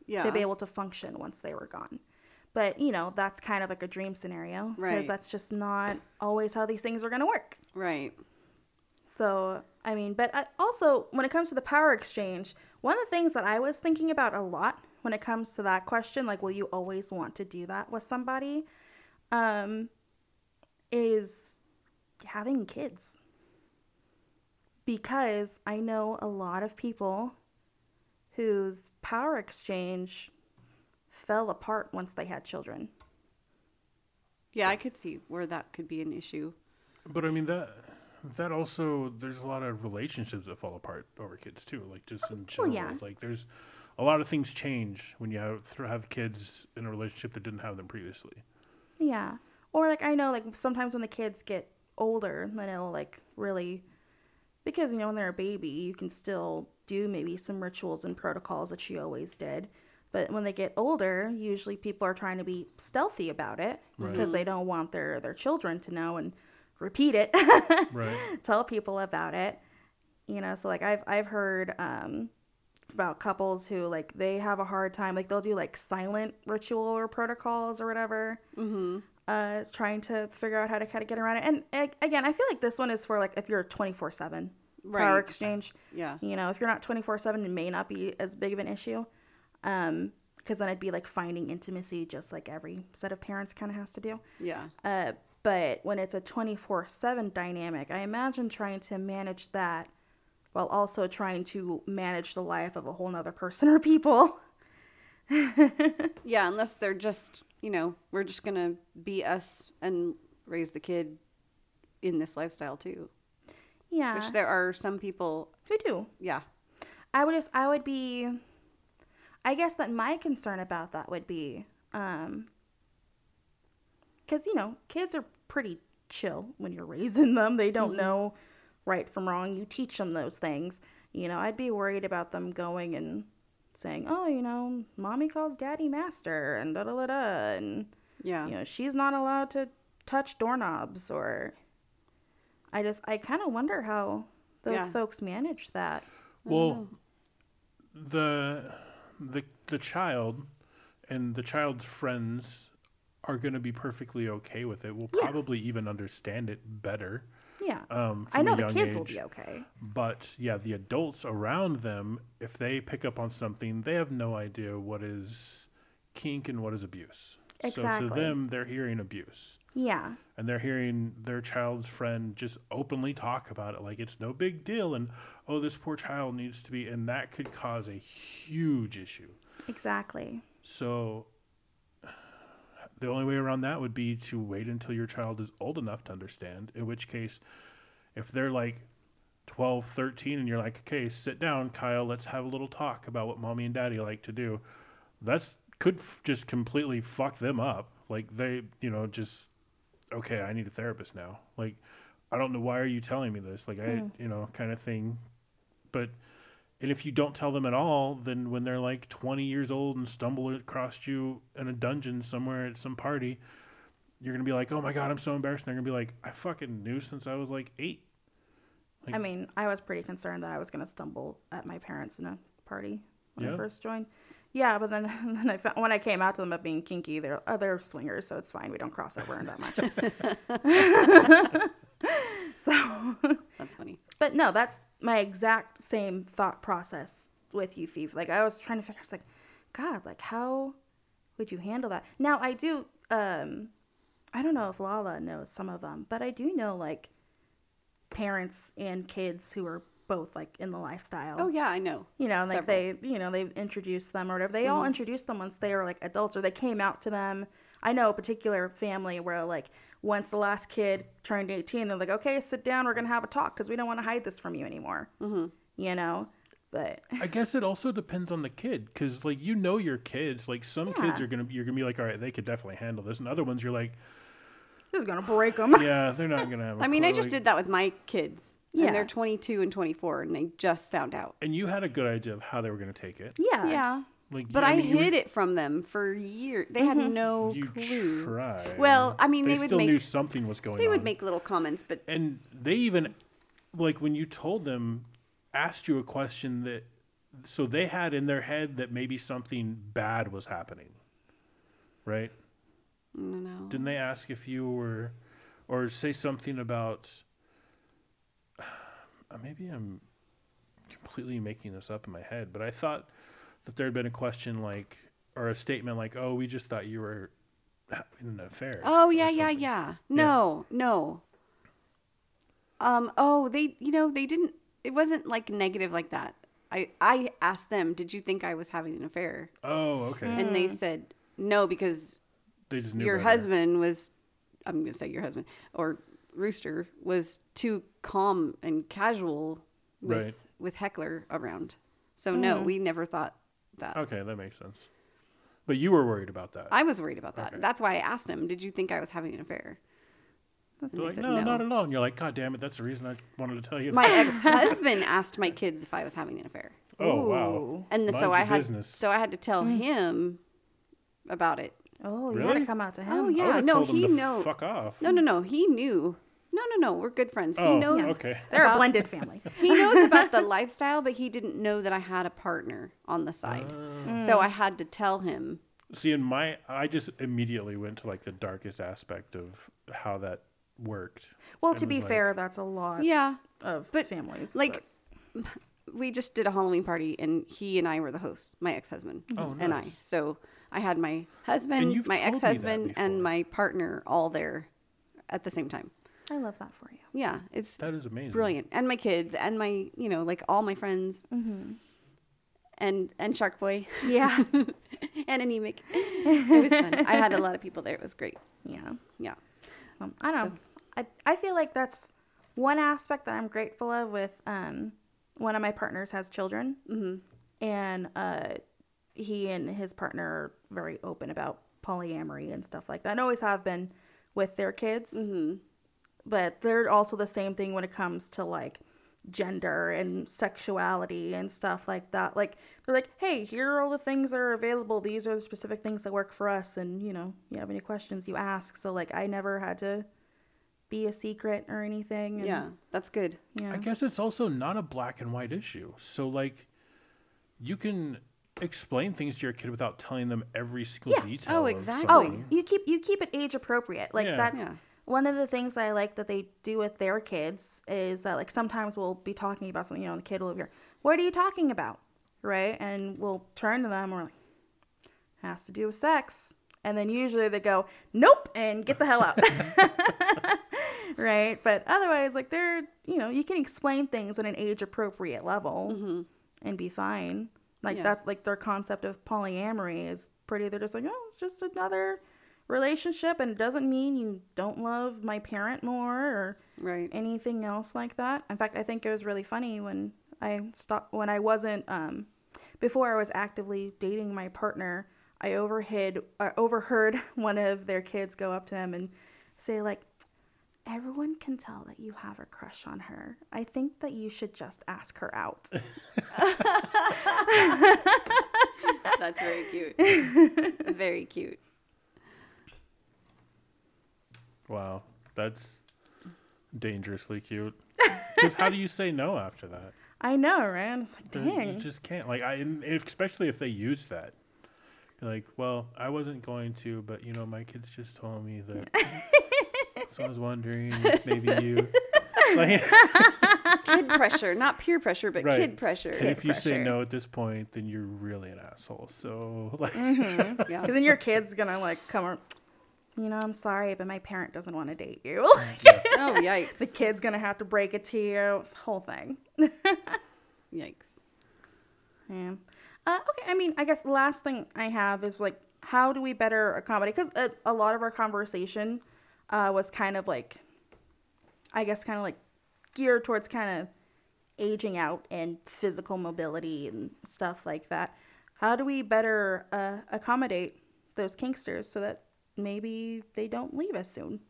Yeah. to be able to function once they were gone. But you know, that's kind of like a dream scenario because Right. that's just not always how these things are going to work. right. So, I mean, but I, also when it comes to the power exchange, one of the things that I was thinking about a lot when it comes to that question, like, will you always want to do that with somebody, um, is having kids. Because I know a lot of people whose power exchange fell apart once they had children. Yeah, I could see where that could be an issue. But I mean that that also there's a lot of relationships that fall apart over kids too. Like just in oh, Well, general, yeah. like there's a lot of things change when you have have kids in a relationship that didn't have them previously. Yeah. Or like I know like sometimes when the kids get older, then it'll like really because you know when they're a baby, you can still do maybe some rituals and protocols that you always did. But when they get older, usually people are trying to be stealthy about it because they don't want their their children to know and repeat it. Right. tell people about it. You know, so like I've I've heard um about couples who like they have a hard time like they'll do like silent ritual or protocols or whatever. Mm-hmm. Uh, trying to figure out how to kind of get around it. And again, I feel like this one is for like if you're twenty four seven power Right. exchange. Yeah. You know, if you're not twenty four seven, it may not be as big of an issue. Um, because then it'd be like finding intimacy, just like every set of parents kind of has to do. Yeah. Uh, but when it's a 24 7 dynamic, I imagine trying to manage that while also trying to manage the life of a whole nother person or people. Yeah, unless they're just, you know, we're just going to be us and raise the kid in this lifestyle too. Yeah. Which there are some people, who do. yeah. I would just I would be I guess that my concern about that would be um cuz you know, kids are pretty chill when you're raising them. They don't know right from wrong. You teach them those things. You know, I'd be worried about them going and saying, "Oh, you know, mommy calls daddy master and da da da da and Yeah. you know, she's not allowed to touch doorknobs or I just I kind of wonder how those Yeah. folks manage that. Well, the the the child and the child's friends are going to be perfectly okay with it. We'll Yeah. probably even understand it better. Yeah. Um, I know the kids will be okay. But yeah, the adults around them, if they pick up on something, they have no idea what is kink and what is abuse. Exactly. So to them, they're hearing abuse. Yeah. And they're hearing their child's friend just openly talk about it like it's no big deal and oh this poor child needs to be and that could cause a huge issue. Exactly. So the only way around that would be to wait until your child is old enough to understand, in which case if they're like 12, 13 and you're like, "Okay, sit down, Kyle, let's have a little talk about what mommy and daddy like to do." That's could f- just completely fuck them up. Like they, you know, just okay, I need a therapist now. Like I don't know why are you telling me this? Like I, hmm. you know, kind of thing. But and if you don't tell them at all, then when they're like 20 years old and stumble across you in a dungeon somewhere at some party, you're going to be like, oh my God, I'm so embarrassed. And they're going to be like, I fucking knew since I was like eight. I mean, I was pretty concerned that I was going to stumble at my parents in a party when Yeah. I first joined. Yeah, but then, then I found, when I came out to them about being kinky, they're uh, other swingers, so it's fine. We don't cross over in that much. so, That's funny. but no, that's my exact same thought process with you, thief. Like I was trying to figure. I was like, God, like how would you handle that? Now I do. um I don't know if Lala knows some of them, but I do know like parents and kids who are both like in the lifestyle. Oh yeah, I know. You know, like Several. they, you know, they've introduced them or whatever. They all introduced them once they were like adults or they came out to them. I know a particular family where like once the last kid turned 18, they're like, okay, sit down. We're going to have a talk because we don't want to hide this from you anymore. Mm-hmm. You know, but I guess it also depends on the kid because, like, you know your kids. Like, some kids are gonna you're gonna be like, all right, they could definitely handle this, and other ones you're like, this is going to break them. yeah, they're not gonna have. a I mean, I just like- did that with my kids. Yeah. And they're 22 and 24, and they just found out. And you had a good idea of how they were gonna take it. yeah. Yeah. Like, But I, mean, you hid it from them for years. They had no You clue. tried. Well, I mean, they, would still make knew something was going on. they on. would make little comments, but and they even like when you told them asked you a question that so they had in their head that maybe something bad was happening right no. didn't they ask if you were or say something about uh, maybe i'm completely making this up in my head but i thought that there had been a question like or a statement like oh we just thought you were in an affair Oh or yeah, yeah, something. yeah. No, no. Um. Oh, they. You know, they didn't. It wasn't like negative like that. I I asked them, "Did you think I was having an affair?" oh okay And they said no because they just knew your better. husband was. I'm gonna say your husband or Rooster was too calm and casual with Right. with Heckler around. So no, we never thought that. Okay, that makes sense. But you were worried about that. I was worried about that. Okay. That's why I asked him, "Did you think I was having an affair?" You're like, said, no, not at all. And you're like, God damn it, that's the reason I wanted to tell you. My ex-husband asked my kids if I was having an affair, oh wow. And Mind so I had business. so I had to tell mm. him about it. Oh, you Really? had to come out to oh, him. Oh yeah, would've no, told him he to know. Fuck off. No, no, no, he knew. No, no, no, we're good friends. Oh, he knows. okay. They're a blended family. He knows about the lifestyle, but he didn't know that I had a partner on the side. Oh. So I had to tell him. See, in my, I just immediately went to like the darkest aspect of how that worked. Well, to be like, fair, that's a lot Yeah, of but, families. like we just did a Halloween party, and he and I were the hosts. My ex-husband Oh, and I. So I had my husband, my told me that ex-husband, and my partner all there at the same time. I love that for you. Yeah, it's That is amazing. brilliant. And my kids, and my you know like all my friends, and and Shark Boy, Yeah. and Anemic. It was fun. I had a lot of people there. It was great. yeah. Yeah. Um, I don't know. I, I feel like that's one aspect that I'm grateful of with um, one of my partners has children, and uh, he and his partner are very open about polyamory and stuff like that, and always have been with their kids. But they're also the same thing when it comes to like gender and sexuality and stuff like that. Like they're like, hey, here are all the things that are available. These are the specific things that work for us, and you know, you have any questions, you ask. So like, I never had to be a secret or anything. and- Yeah, that's good. yeah. I guess it's also not a black and white issue. So like you can explain things to your kid without telling them every single Yeah. detail. Oh, exactly. Oh, you keep you keep it age appropriate. Like Yeah. that's Yeah. One of the things I like that they do with their kids is that like sometimes we'll be talking about something, you know, and the kid will hear, "What are you talking about?" Right? And we'll turn to them and we're like, "Has to do with sex." And then usually they go, "Nope," and get the hell out. right? But otherwise, like they're, you know, you can explain things at an age appropriate level mm-hmm. and be fine. Like Yeah. that's like their concept of polyamory is pretty. They're just like, oh, it's just another relationship, and it doesn't mean you don't love my parent more or Right. anything else like that. In fact, I think it was really funny when I stopped when I wasn't um before I was actively dating my partner. I overheard uh, overheard one of their kids go up to him and say like, "Everyone can tell that you have a crush on her. I think that you should just ask her out." That's very cute. very cute. Wow. That's dangerously cute. Because how do you say no after that? I know, right? It's like, dang, You just can't. Like I, especially if they use that. You're like, well, I wasn't going to, but you know, my kids just told me that. so I was wondering if maybe you. Like, Kid pressure, not peer pressure, but Right. kid pressure. and if you say no at this point, then you're really an asshole. So like, mm-hmm. Yeah. Because then your kid's gonna like come. ar- You know, I'm sorry, but my parent doesn't want to date you. Oh yikes! the kid's gonna have to break it to you. Whole thing. Yikes. Yeah. Uh, okay. I mean, I guess the last thing I have is like, how do we better accommodate? Because a, a lot of our conversation uh, was kind of like, I guess, kind of like geared towards kind of aging out and physical mobility and stuff like that. How do we better uh, accommodate those kinksters so that maybe they don't leave us soon,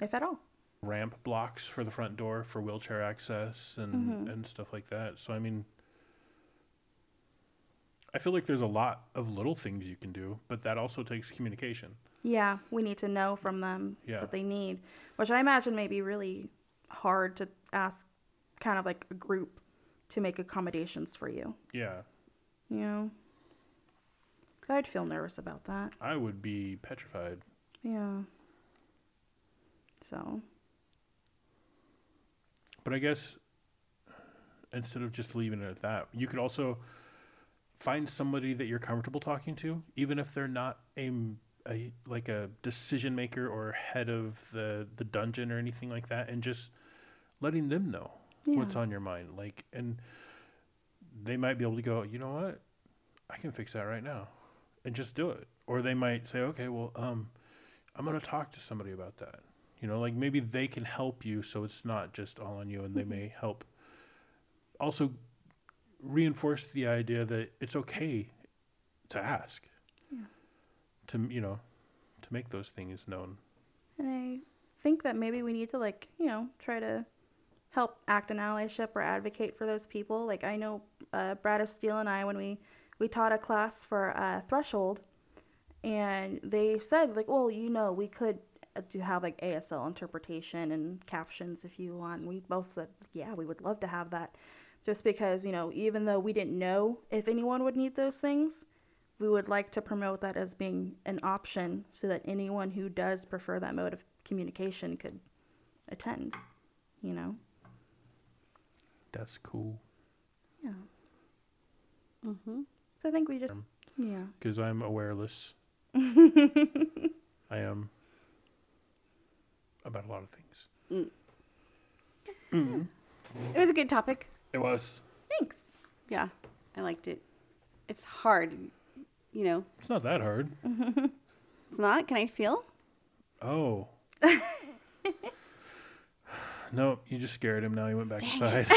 if at all? ramp blocks for the front door for wheelchair access and Mm-hmm. and stuff like that. So I mean I feel like there's a lot of little things you can do, but that also takes communication. Yeah, we need to know from them Yeah. what they need, which I imagine may be really hard to ask kind of like a group to make accommodations for you. Yeah. You know? I'd feel nervous about that. I would be petrified. Yeah. So, But I guess instead of just leaving it at that, you could also find somebody that you're comfortable talking to, even if they're not a, a like a decision maker or head of the the dungeon or anything like that, and just letting them know what's on your mind. Like, and they might be able to go, you know what, I can fix that right now, and just do it. Or they might say, okay, well, um, I'm gonna talk to somebody about that. You know, like maybe they can help you, so it's not just all on you, and they may help. Also, reinforce the idea that it's okay to ask. To you know, to make those things known. and I think that maybe we need to like, you know, try to help act an allyship or advocate for those people. Like I know uh, Brad of Steel and I, when we we taught a class for uh, Threshold, and they said like, well, you know, we could uh, do have like ASL interpretation and captions if you want. And we both said, yeah, we would love to have that, just because you know, even though we didn't know if anyone would need those things. We would like to promote that as being an option so that anyone who does prefer that mode of communication could attend, you know? That's cool. Yeah. Mm-hmm. So I think we just, um, yeah. because I'm awareless. I am about a lot of things. Mm. Mm. It was a good topic. It was. Thanks. Yeah, I liked it. It's hard, you know. It's not that hard. It's not. Can I feel? Oh. No, you just scared him. Now he went back inside.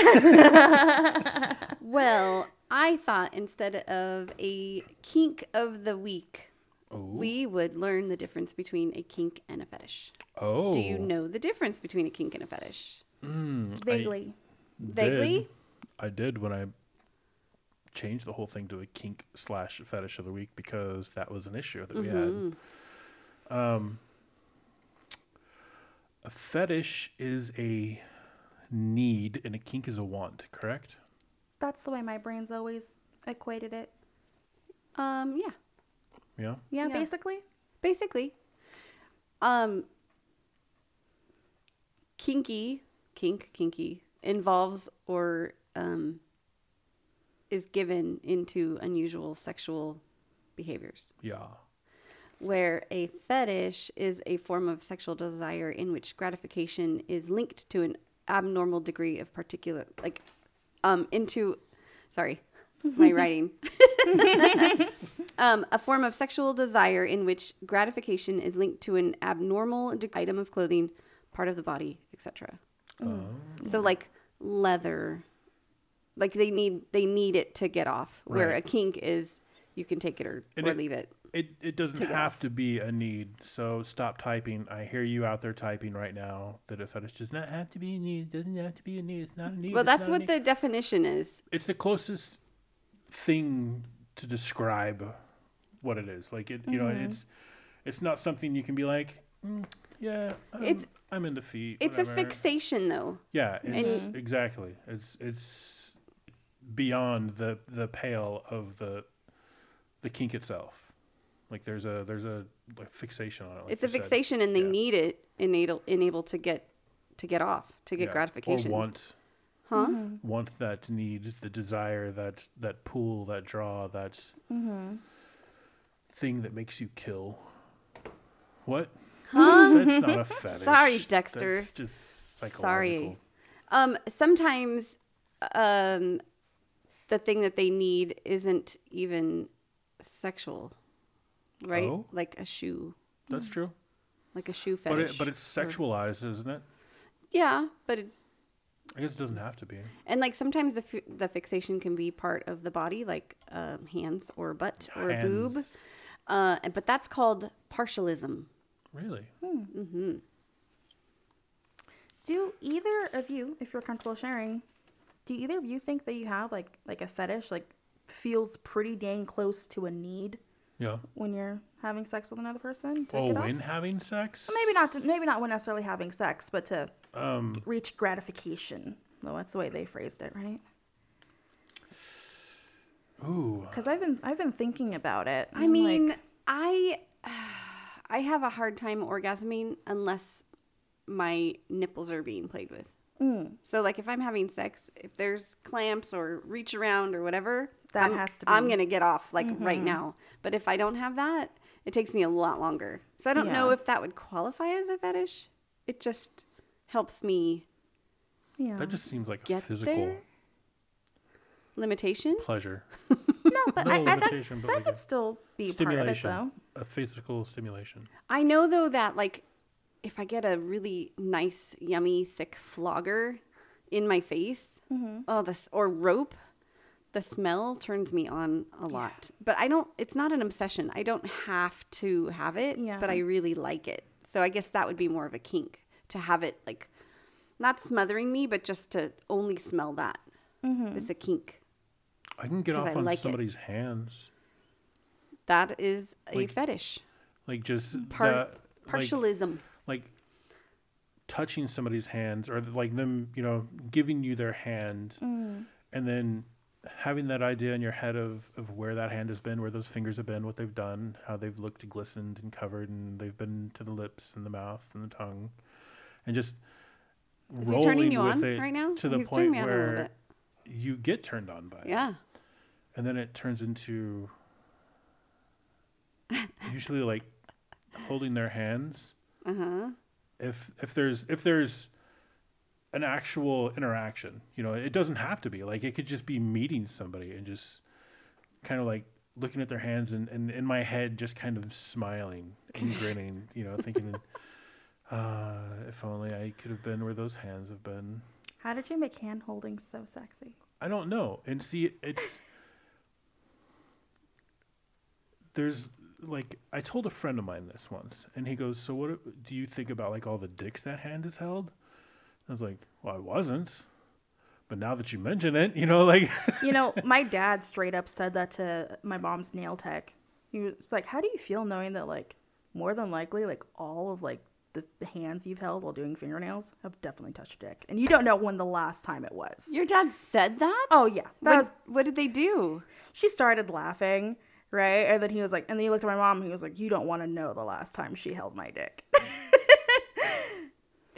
Well, I thought instead of a kink of the week, we would learn the difference between a kink and a fetish. oh. Do you know the difference between a kink and a fetish? Vaguely. Vaguely? Did. I did when I changed the whole thing to the kink slash fetish of the week because that was an issue that we had. Um, a fetish is a need and a kink is a want, correct? That's the way my brain's always equated it. Um, yeah, Yeah. Yeah, Yeah. basically. basically. Um, kinky, kink, kinky involves or um, is given into unusual sexual behaviors. Yeah. where a fetish is a form of sexual desire in which gratification is linked to an abnormal degree of particular like um into sorry my writing. Um, a form of sexual desire in which gratification is linked to an abnormal item of clothing part of the body etc so like leather like they need they need it to get off where Right. a kink is you can take it or, And or it- leave it It it doesn't have off. to be a need. So stop typing. I hear you out there typing right now that a fetish does not have to be a need. It doesn't have to be a need. It's not a need. Well, it's that's what the definition is. it's the closest thing to describe what it is. Like it, you know, Mm-hmm. it's it's not something you can be like, "Mm, yeah, I'm, It's- I'm into feet. It's a fixation, though. Yeah, it's exactly. It's it's beyond the the pale of the the kink itself. Like there's a there's a like fixation on it. like it's a you said. fixation, and they Yeah. need it enable enable to get to get off to get Yeah. gratification. Or want huh? want that need, the desire, that that pull, that draw, that thing that makes you kill. What? Huh? That's not a fetish. Sorry, Dexter. That's just psychological. Sorry. Um, sometimes, um, the thing that they need isn't even sexual, right? Oh? Like a shoe, That's true. like a shoe fetish. But fetish. it, but it's sexualized, isn't it? yeah, but it, I guess it doesn't have to be. and like sometimes the fi- the fixation can be part of the body, like um, hands or butt or a boob. Hands. Uh, but that's called partialism. Really? mm-hmm Do either of you, if you're comfortable sharing, do either of you think that you have like like a fetish like feels pretty dang close to a need Yeah. when you're having sex with another person to Oh, get off? when having sex? Maybe not. To, maybe not when necessarily having sex, but to Um, reach gratification. Though that's the way they phrased it, right? ooh. Because I've been I've been thinking about it. I I'm mean, like, I I have a hard time orgasming unless my nipples are being played with. Mm. So like if I'm having sex, if there's clamps or reach around or whatever, That I'm, has to be. I'm gonna get off like right mm-hmm. now. But if I don't have that, it takes me a lot longer. So I don't know if that would qualify as a fetish. It just helps me yeah. That just seems like a physical there. Limitation. pleasure. no, but no I, I, that, limitation, but that like could still be part of it, Stimulation. though. A physical stimulation. I know though that like if I get a really nice, yummy, thick flogger in my face, mm-hmm. oh this or rope, the smell turns me on a lot. But I don't. It's not an obsession. I don't have to have it, Yeah. but I really like it. So I guess that would be more of a kink to have it like not smothering me, but just to only smell that. It's a kink. I can get off I on like it. somebody's hands. That is a Like, fetish. Like just Par- the- like- partialism. like touching somebody's hands or like them, you know, giving you their hand Mm. and then having that idea in your head of, of where that hand has been, where those fingers have been, what they've done, how they've looked glistened and covered and they've been to the lips and the mouth and the tongue. And just Is he rolling turning you with on it right now? to the He's turning point me on a little where bit. you get turned on by it. Yeah. And then it turns into usually like holding their hands Uh huh. if if there's if there's an actual interaction you know it doesn't have to be like it could just be meeting somebody and just kind of like looking at their hands and, and in my head just kind of smiling and grinning you know thinking Uh, if only I could have been where those hands have been. How did you make hand holding so sexy? I don't know. And see, it's there's like I told a friend of mine this once, and he goes, "So what do you think about like all the dicks that hand has held?" I was like, "Well, I wasn't." But now that you mention it, you know, like You know, my dad straight up said that to my mom's nail tech. He was like, "How do you feel knowing that like more than likely like all of like the, the hands you've held while doing fingernails have definitely touched your dick, and you don't know when the last time it was." Your dad said that? Oh yeah, that What, was. what did they do? She started laughing, right, and then he was like, and then he looked at my mom. and He was like, "You don't want to know the last time she held my dick."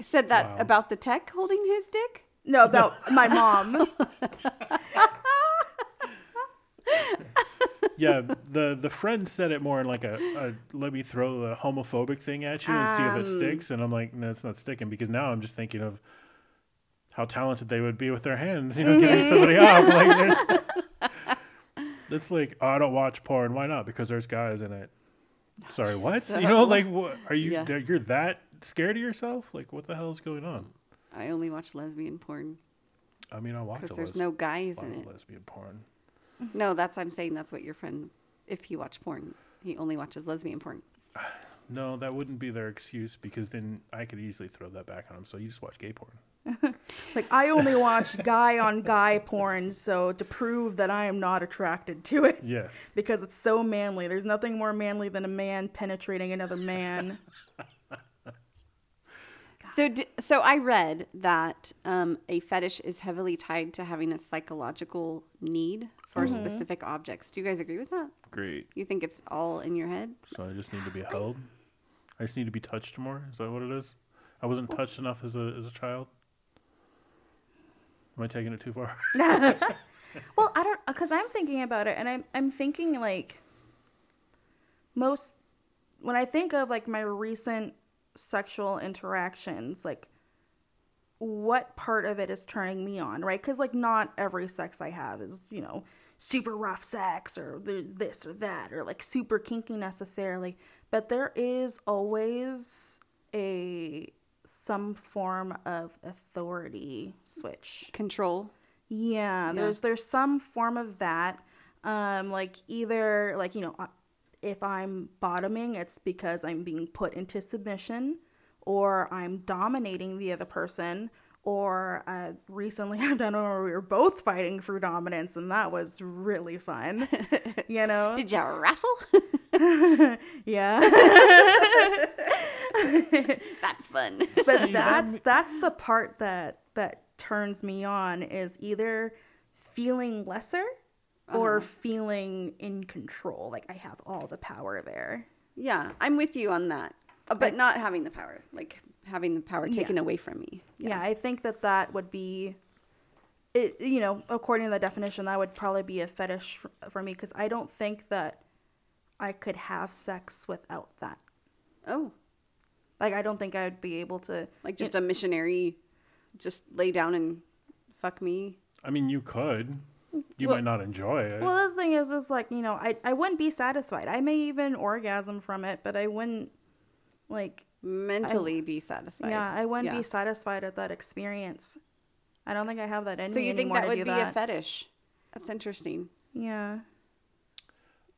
Said that Wow. about the tech holding his dick? no, about my mom. yeah, the the friend said it more in like a, a let me throw the homophobic thing at you and see if it um, sticks, and I'm like, no, it's not sticking because now I'm just thinking of how talented they would be with their hands, you know, getting somebody off. Like, there's- it's like, oh, I don't watch porn. Why not? Because there's guys in it. Sorry, what? you know, like, what, are you? Yeah. You're that scared of yourself? Like, what the hell is going on? I only watch lesbian porn I mean, I watch because there's les- no guys in it. lesbian porn. No, that's I'm saying that's what your friend. If he watched porn, he only watches lesbian porn. No, that wouldn't be their excuse because then I could easily throw that back on him. So you just watch gay porn. Like I only watch guy on guy porn, so to prove that I am not attracted to it Yes. because it's so manly. There's nothing more manly than a man penetrating another man. So, d- so I read that um, a fetish is heavily tied to having a psychological need for Mm-hmm. specific objects. Do you guys agree with that? Great. You think it's all in your head? So I just need to be held. I just need to be touched more. Is that what it is? I wasn't touched enough as a as a child. Am I taking it too far? Well, I don't because I'm thinking about it, and I'm I'm thinking like most when I think of like my recent sexual interactions, like what part of it is turning me on, right? Because like not every sex I have is you know super rough sex or this or that or like super kinky necessarily, but there is always a some form of authority switch Control. yeah, there's there's some form of that. Um, like either like you know, if I'm bottoming, it's because I'm being put into submission, or I'm dominating the other person. Or uh, recently, I've done one where we were both fighting for dominance, and that was really fun. you know, Did you wrestle? yeah. That's fun. but that's that's the part that that turns me on is either feeling lesser or feeling in control like i have all the power there yeah, I'm with you on that. Uh, but not having the power, like having the power taken away from me. yeah, i think that that would be it you know according to the definition that would probably be a fetish for, for me because i don't think that i could have sex without that Oh, like i don't think i would be able to like just a missionary, just lay down and fuck me. I mean, you could. You Well- might not enjoy it. Well, this thing is, is like you know, I I wouldn't be satisfied. I may even orgasm from it, but I wouldn't like Mentally be satisfied. yeah, I wouldn't Yeah. be satisfied at that experience. I don't think I have that in So me you think that would be that. a fetish? That's interesting. yeah,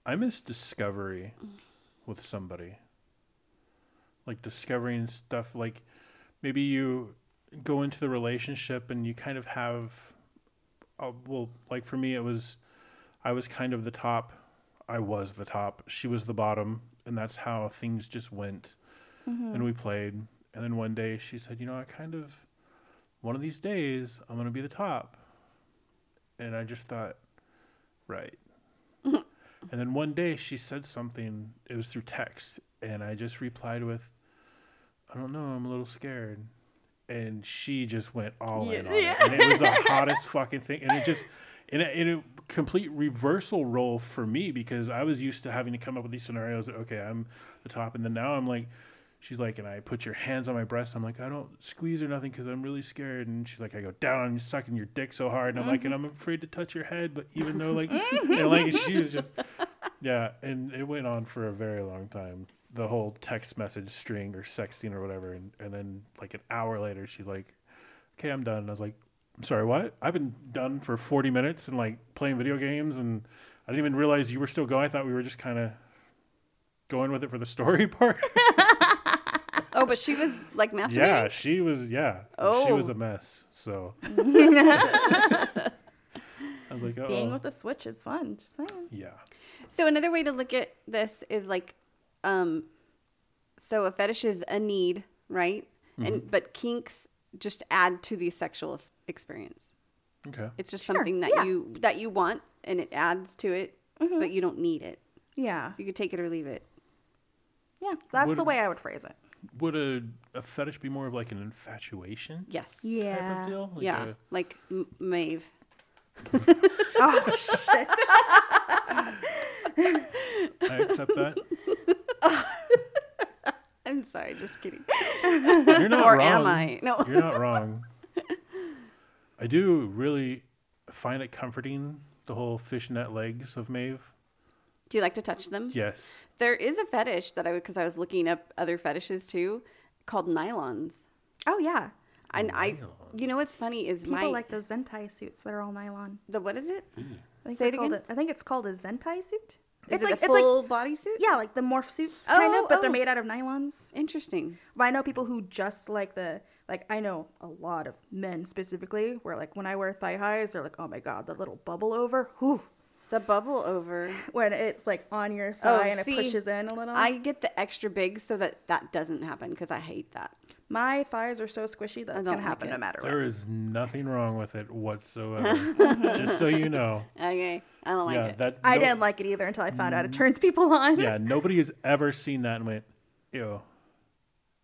I miss discovery with somebody. Like discovering stuff like maybe you go into the relationship and you kind of have uh, well like for me it was I was kind of the top. I was the top. She was the bottom and that's how things just went. And we played. And then one day she said you know I kind of one of these days I'm going to be the top. And I just thought right. And then one day she said something, it was through text, and I just replied with, I don't know, I'm a little scared. And she just went all in on it. And it was the hottest fucking thing. And it just, in a, in a complete reversal role for me because I was used to having to come up with these scenarios that, okay, I'm the top. And then now I'm like, she's like, and I put your hands on my breast. I'm like, I don't squeeze or nothing because I'm really scared. And she's like, I go down on you, sucking your dick so hard. And I'm like, and mm-hmm. I'm afraid to touch your head. But even though, like, mm-hmm. and like, she was just, yeah. And it went on for a very long time. The whole text message string or sexting or whatever, and, and then like an hour later, she's like, "Okay, I'm done." And I was like, "I'm sorry, what? I've been done for 40 minutes and like playing video games, and I didn't even realize you were still going. I thought we were just kind of going with it for the story part." Oh, but she was like masturbating. yeah, she was. Yeah, Oh. she was Oh. a mess. So I was like, Being "Oh, with the Switch is fun. Just saying. yeah." So another way to look at this is like, um, so a fetish is a need, right? Mm-hmm. And but kinks just add to the sexual experience. Okay. It's just something that yeah. you that you want, and it adds to it, Mm-hmm. but you don't need it. Yeah. So you could take it or leave it. Yeah. That's Would- the way I would phrase it. Would a, a fetish be more of like an infatuation Yes. type Yeah. of deal? Like yeah. a- like M- Maeve. Oh shit. I accept that. I'm sorry, just kidding. You're not Or wrong. am I? No. You're not wrong. I do really find it comforting the whole fishnet legs of Maeve. Do you like to touch them? Yes. There is a fetish that I because I was looking up other fetishes too, called nylons. Oh yeah. And I, you know what's funny is People my like those Zentai suits that are all nylon. the what is it? I think Say it again? a- I think it's called a Zentai suit. Is it's it like a it's like full bodysuit? yeah, like the morph suits kind Oh, of, but they're oh, oh. made out of nylons. Interesting. But I know people who just like the like I know a lot of men specifically where like when I wear thigh highs, they're like, oh my god, the little bubble over, whew, The bubble over. when it's like on your Oh, thigh and see, it pushes in a little. I get the extra big so that that doesn't happen because I hate that. My thighs are so squishy that it's gonna like happen it. no matter what. There is nothing wrong with it whatsoever. Just so you know. Okay, I don't like yeah, it. that I no- didn't like it either until I found out it mm. turns people on. Yeah, nobody has ever seen that and went, ew.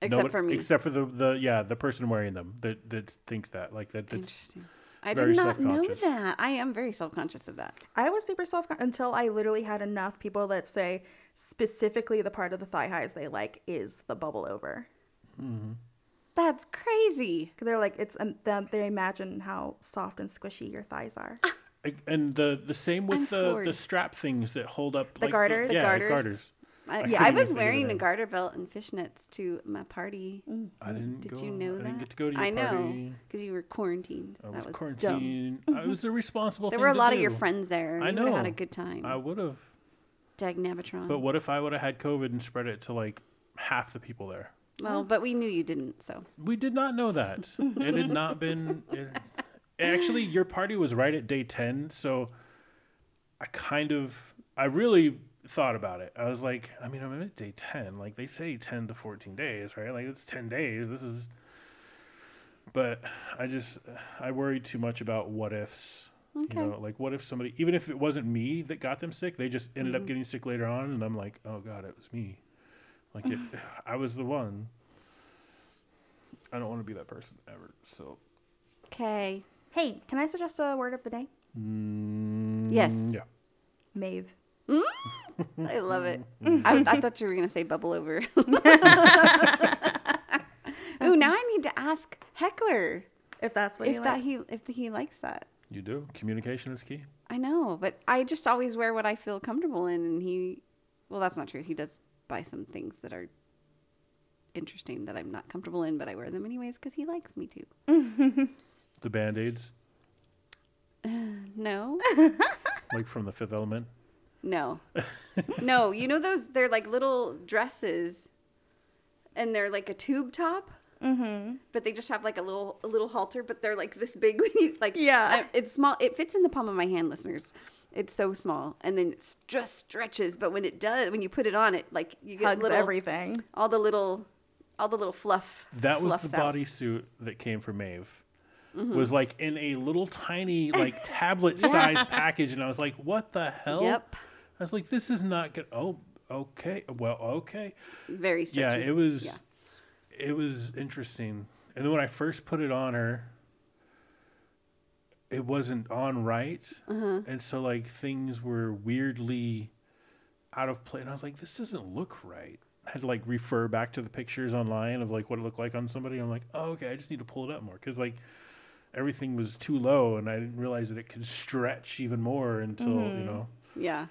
Except Nobody- for me. Except for the, the yeah, the person wearing them that that thinks that. Like that that's Interesting. I very did not know self-conscious. that. I am very self conscious of that. I was super self until I literally had enough people that say specifically the part of the thigh highs they like is the bubble over. Mm-hmm. That's crazy. They're like, it's um, them, they imagine how soft and squishy your thighs are. and the the same with I'm the floored. the strap things that hold up The like garters? The yeah, garters? garters. I, I yeah, I was wearing a garter belt and fishnets to my party. I didn't Did go. you know I that? didn't get to go to your I know because you were quarantined. I that was, was dumb. I was a responsible. There thing were a to lot of your friends there. I you know. would had a good time. I would have. Dag Navatron. But what if I would have had COVID and spread it to like half the people there? Well, but we knew you didn't, so We did not know that. it had not been. It, actually, your party was right at day 10. So I kind of. I really thought about it. I was like, I mean, I'm at day 10. Like, they say 10 to 14 days, right? Like, it's 10 days. This is. But I just. I worried too much about what ifs. Okay. You know, like, what if somebody. Even if it wasn't me that got them sick, they just ended Mm-hmm. up getting sick later on. And I'm like, oh, God, it was me. Like, it, I was the one. I don't want to be that person ever. So okay. hey, can I suggest a word of the day? Mm, yes, yeah, Maeve. Mm. I love it. I, I thought you were gonna say bubble over. oh, now I need to ask Heckler If that's what he that likes. he if he likes that. you do. Communication is key. I know, but I just always wear what I feel comfortable in, and he, well, that's not true. He does buy some things that are interesting that I'm not comfortable in, but I wear them anyways because he likes me to. The band aids, No, like from the Fifth Element. no, no. You know those? They're like little dresses, and they're like a tube top. Mm-hmm. But they just have like a little a little halter, but they're like this big. When you like, Yeah. I- it's small. It fits in the palm of my hand, listeners. It's so small, and then it just stretches. But when it does, when you put it on, it like you get Hugs little everything. all the little all the little fluff That was the out. bodysuit that came from Maeve. Mm-hmm. Was like in a little tiny like tablet size package, and I was like, "What the hell?" Yep. I was like, "This is not good." Oh, okay. Well, okay. very stretchy. Yeah, it was. Yeah. It was interesting. And then when I first put it on her, it wasn't on right, Uh-huh. and so like things were weirdly out of place. And I was like, "This doesn't look right." I had to like refer back to the pictures online of like what it looked like on somebody. I'm like, "Oh, okay. I just need to pull it up more because like everything was too low, and I didn't realize that it could stretch even more until Mm-hmm. you know." yeah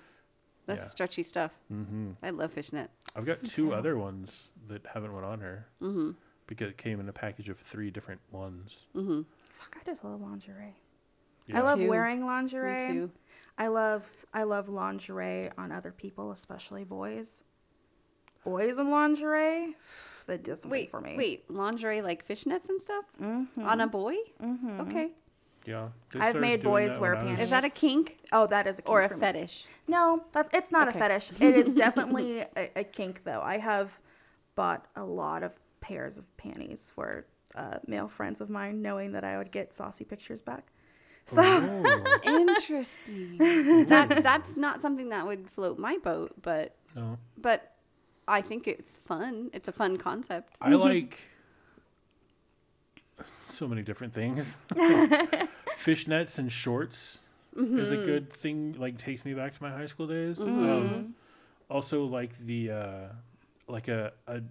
That's Yeah. stretchy stuff. Mm-hmm. I love fishnet. I've got two other ones that haven't went on her mm-hmm. because it came in a package of three different ones. Fuck, I just love lingerie. I love too. wearing lingerie. Me too. I love I love lingerie on other people, especially boys. Boys in lingerie, that do something Wait, for me. wait, lingerie like fishnets and stuff on a boy? Mm-hmm. Okay, Yeah, I've made boys wear when I was- panties. is that a kink Oh, that is a kink or a for me. fetish? No, that's it's not Okay. a fetish. It is definitely a, a kink, though. I have bought a lot of pairs of panties for uh, male friends of mine, knowing that I would get saucy pictures back. So Interesting. that that's not something that would float my boat, but no. but I think it's fun. It's a fun concept. I like so many different things. Fishnets and shorts is a good thing. Like takes me back to my high school days. Um, also, like the uh, like a, a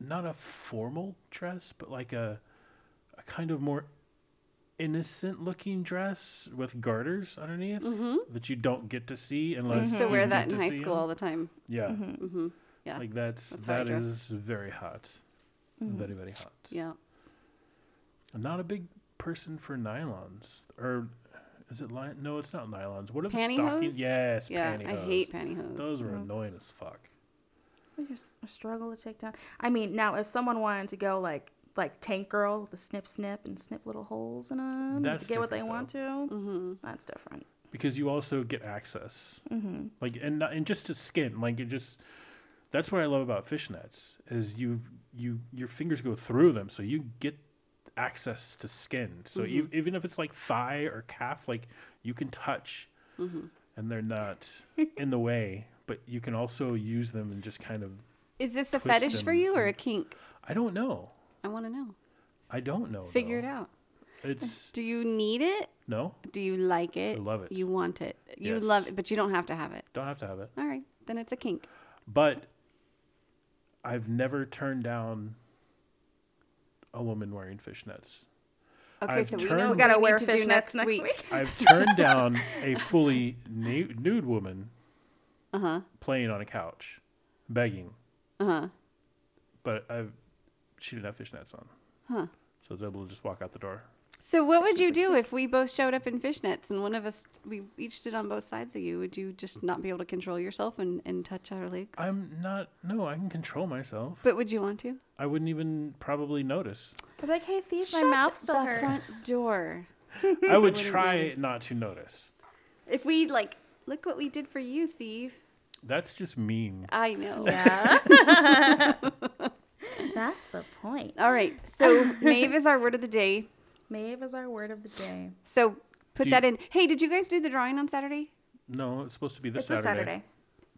not a formal dress, but like a a kind of more innocent looking dress with garters underneath mm-hmm. that you don't get to see unless you used to you wear that in high school them. all the time. Yeah, mm-hmm. Mm-hmm. Yeah. like that's, That's how I that dress. is very hot, very very hot. yeah. I'm not a big person for nylons. Or is it lion? No, it's not nylons. What are the stockings? Yes, Yeah. pantyhose. I hate pantyhose. Those are annoying as fuck. I just struggle to take down. I mean, now if someone wanted to go like like Tank Girl, the snip snip and snip little holes in them That's to get what they different, want to, mm-hmm. that's different. Because you also get access, mm-hmm. like and and just to skin, like it just. That's what I love about fishnets is you you your fingers go through them, so you get access to skin. So Mm-hmm. you, even if it's like thigh or calf, like you can touch, Mm-hmm. and they're not in the way. But you can also use them and just kind of. Is this a fetish for you or a kink? I don't know. I want to know. I don't know. Figure though. it out. It's Do you need it? no, Do you like it? I love it. You want it. You Yes. love it, but you don't have to have it. don't have to have it. All right, then it's a kink. But I've never turned down a woman wearing fishnets. Okay, I've so we know We We gotta what wear need to do fishnets next, next week. week. I've turned down a fully nu- nude woman Uh huh. playing on a couch, begging. Uh huh. But I've she didn't have fishnets on, Huh. so I was able to just walk out the door. So what would you do if we both showed up in fishnets and one of us we each stood on both sides of you? Would you just not be able to control yourself and, and touch our legs? I'm not. No, I can control myself. but would you want to? I wouldn't even probably notice. I'm like, hey, thief, my Shut mouth still the hurts. front door. I would wouldn't try notice. not to notice. If we like, look what we did for you, thief. That's just mean. I know. Yeah. That's the point. All right. So Maeve is our word of the day. Maeve is our word of the day. So put Do you- that in. Hey, did you guys do the drawing on Saturday? No, it's supposed to be this It's this Saturday. Saturday.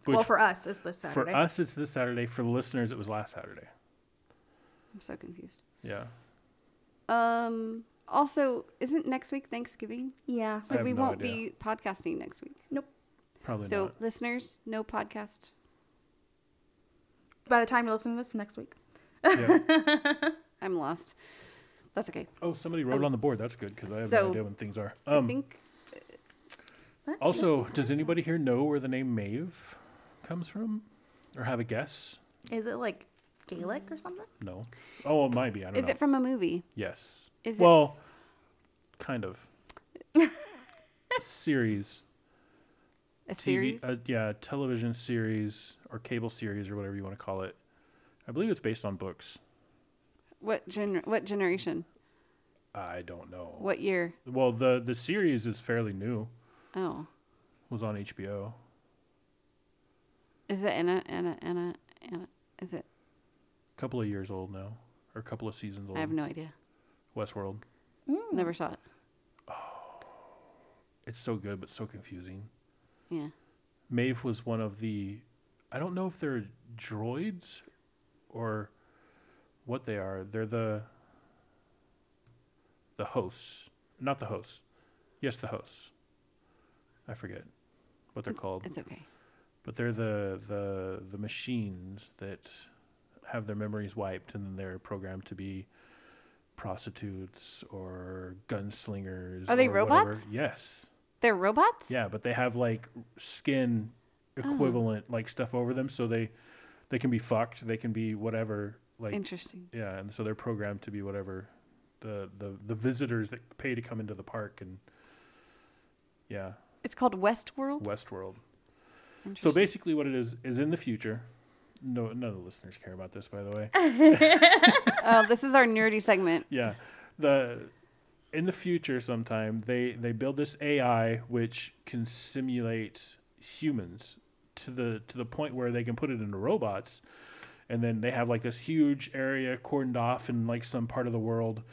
Which well, for us, it's this Saturday. for us, it's this Saturday. For the listeners, it was last Saturday. I'm so confused. Yeah. Um. Also, isn't next week Thanksgiving? yeah. So have we no won't idea. be podcasting next week. Nope. Probably not. so not. listeners, no podcast. By the time you listen to this next week. Yeah. I'm lost. That's okay. Oh, somebody wrote it on the board. That's good because I have So, no idea when things are. I Um, think That's, also, does anybody here know where the name Maeve comes from, or have a guess? is it like Gaelic or something? No. Oh, it might be. I don't know. is know. it from a movie? yes. Is it- well, kind of. series. A TV, series? uh, yeah, television series or cable series or whatever you want to call it. I believe it's based on books. what gener- What generation? I don't know. What year? Well, the the series is fairly new. Oh, It Was on HBO. is it Anna? Anna? Anna? Anna? Is it? A couple of years old now, or a couple of seasons old. I have no idea. Westworld. Hmm. Never saw it. Oh, it's so good, but so confusing. Yeah. Maeve was one of the. I don't know if they're droids, or what they are. They're the. The hosts, not the hosts. Yes, the hosts. I forget what they're called. It's okay. but they're the the the machines that have their memories wiped and then they're programmed to be prostitutes or gunslingers. Are they or whatever. robots? Yes. They're robots. Yeah, but they have like skin oh. equivalent like stuff over them, so they they can be fucked, they can be whatever. Like Interesting. yeah, and so they're programmed to be whatever the the the visitors that pay to come into the park and yeah, It's called Westworld. Westworld. So basically, what it is is in the future. No, none of the listeners care about this, by the way. oh, this is our nerdy segment. yeah, the in the future, sometime they they build this AI which can simulate humans to the to the point where they can put it into robots, and then they have like this huge area cordoned off in like some part of the world,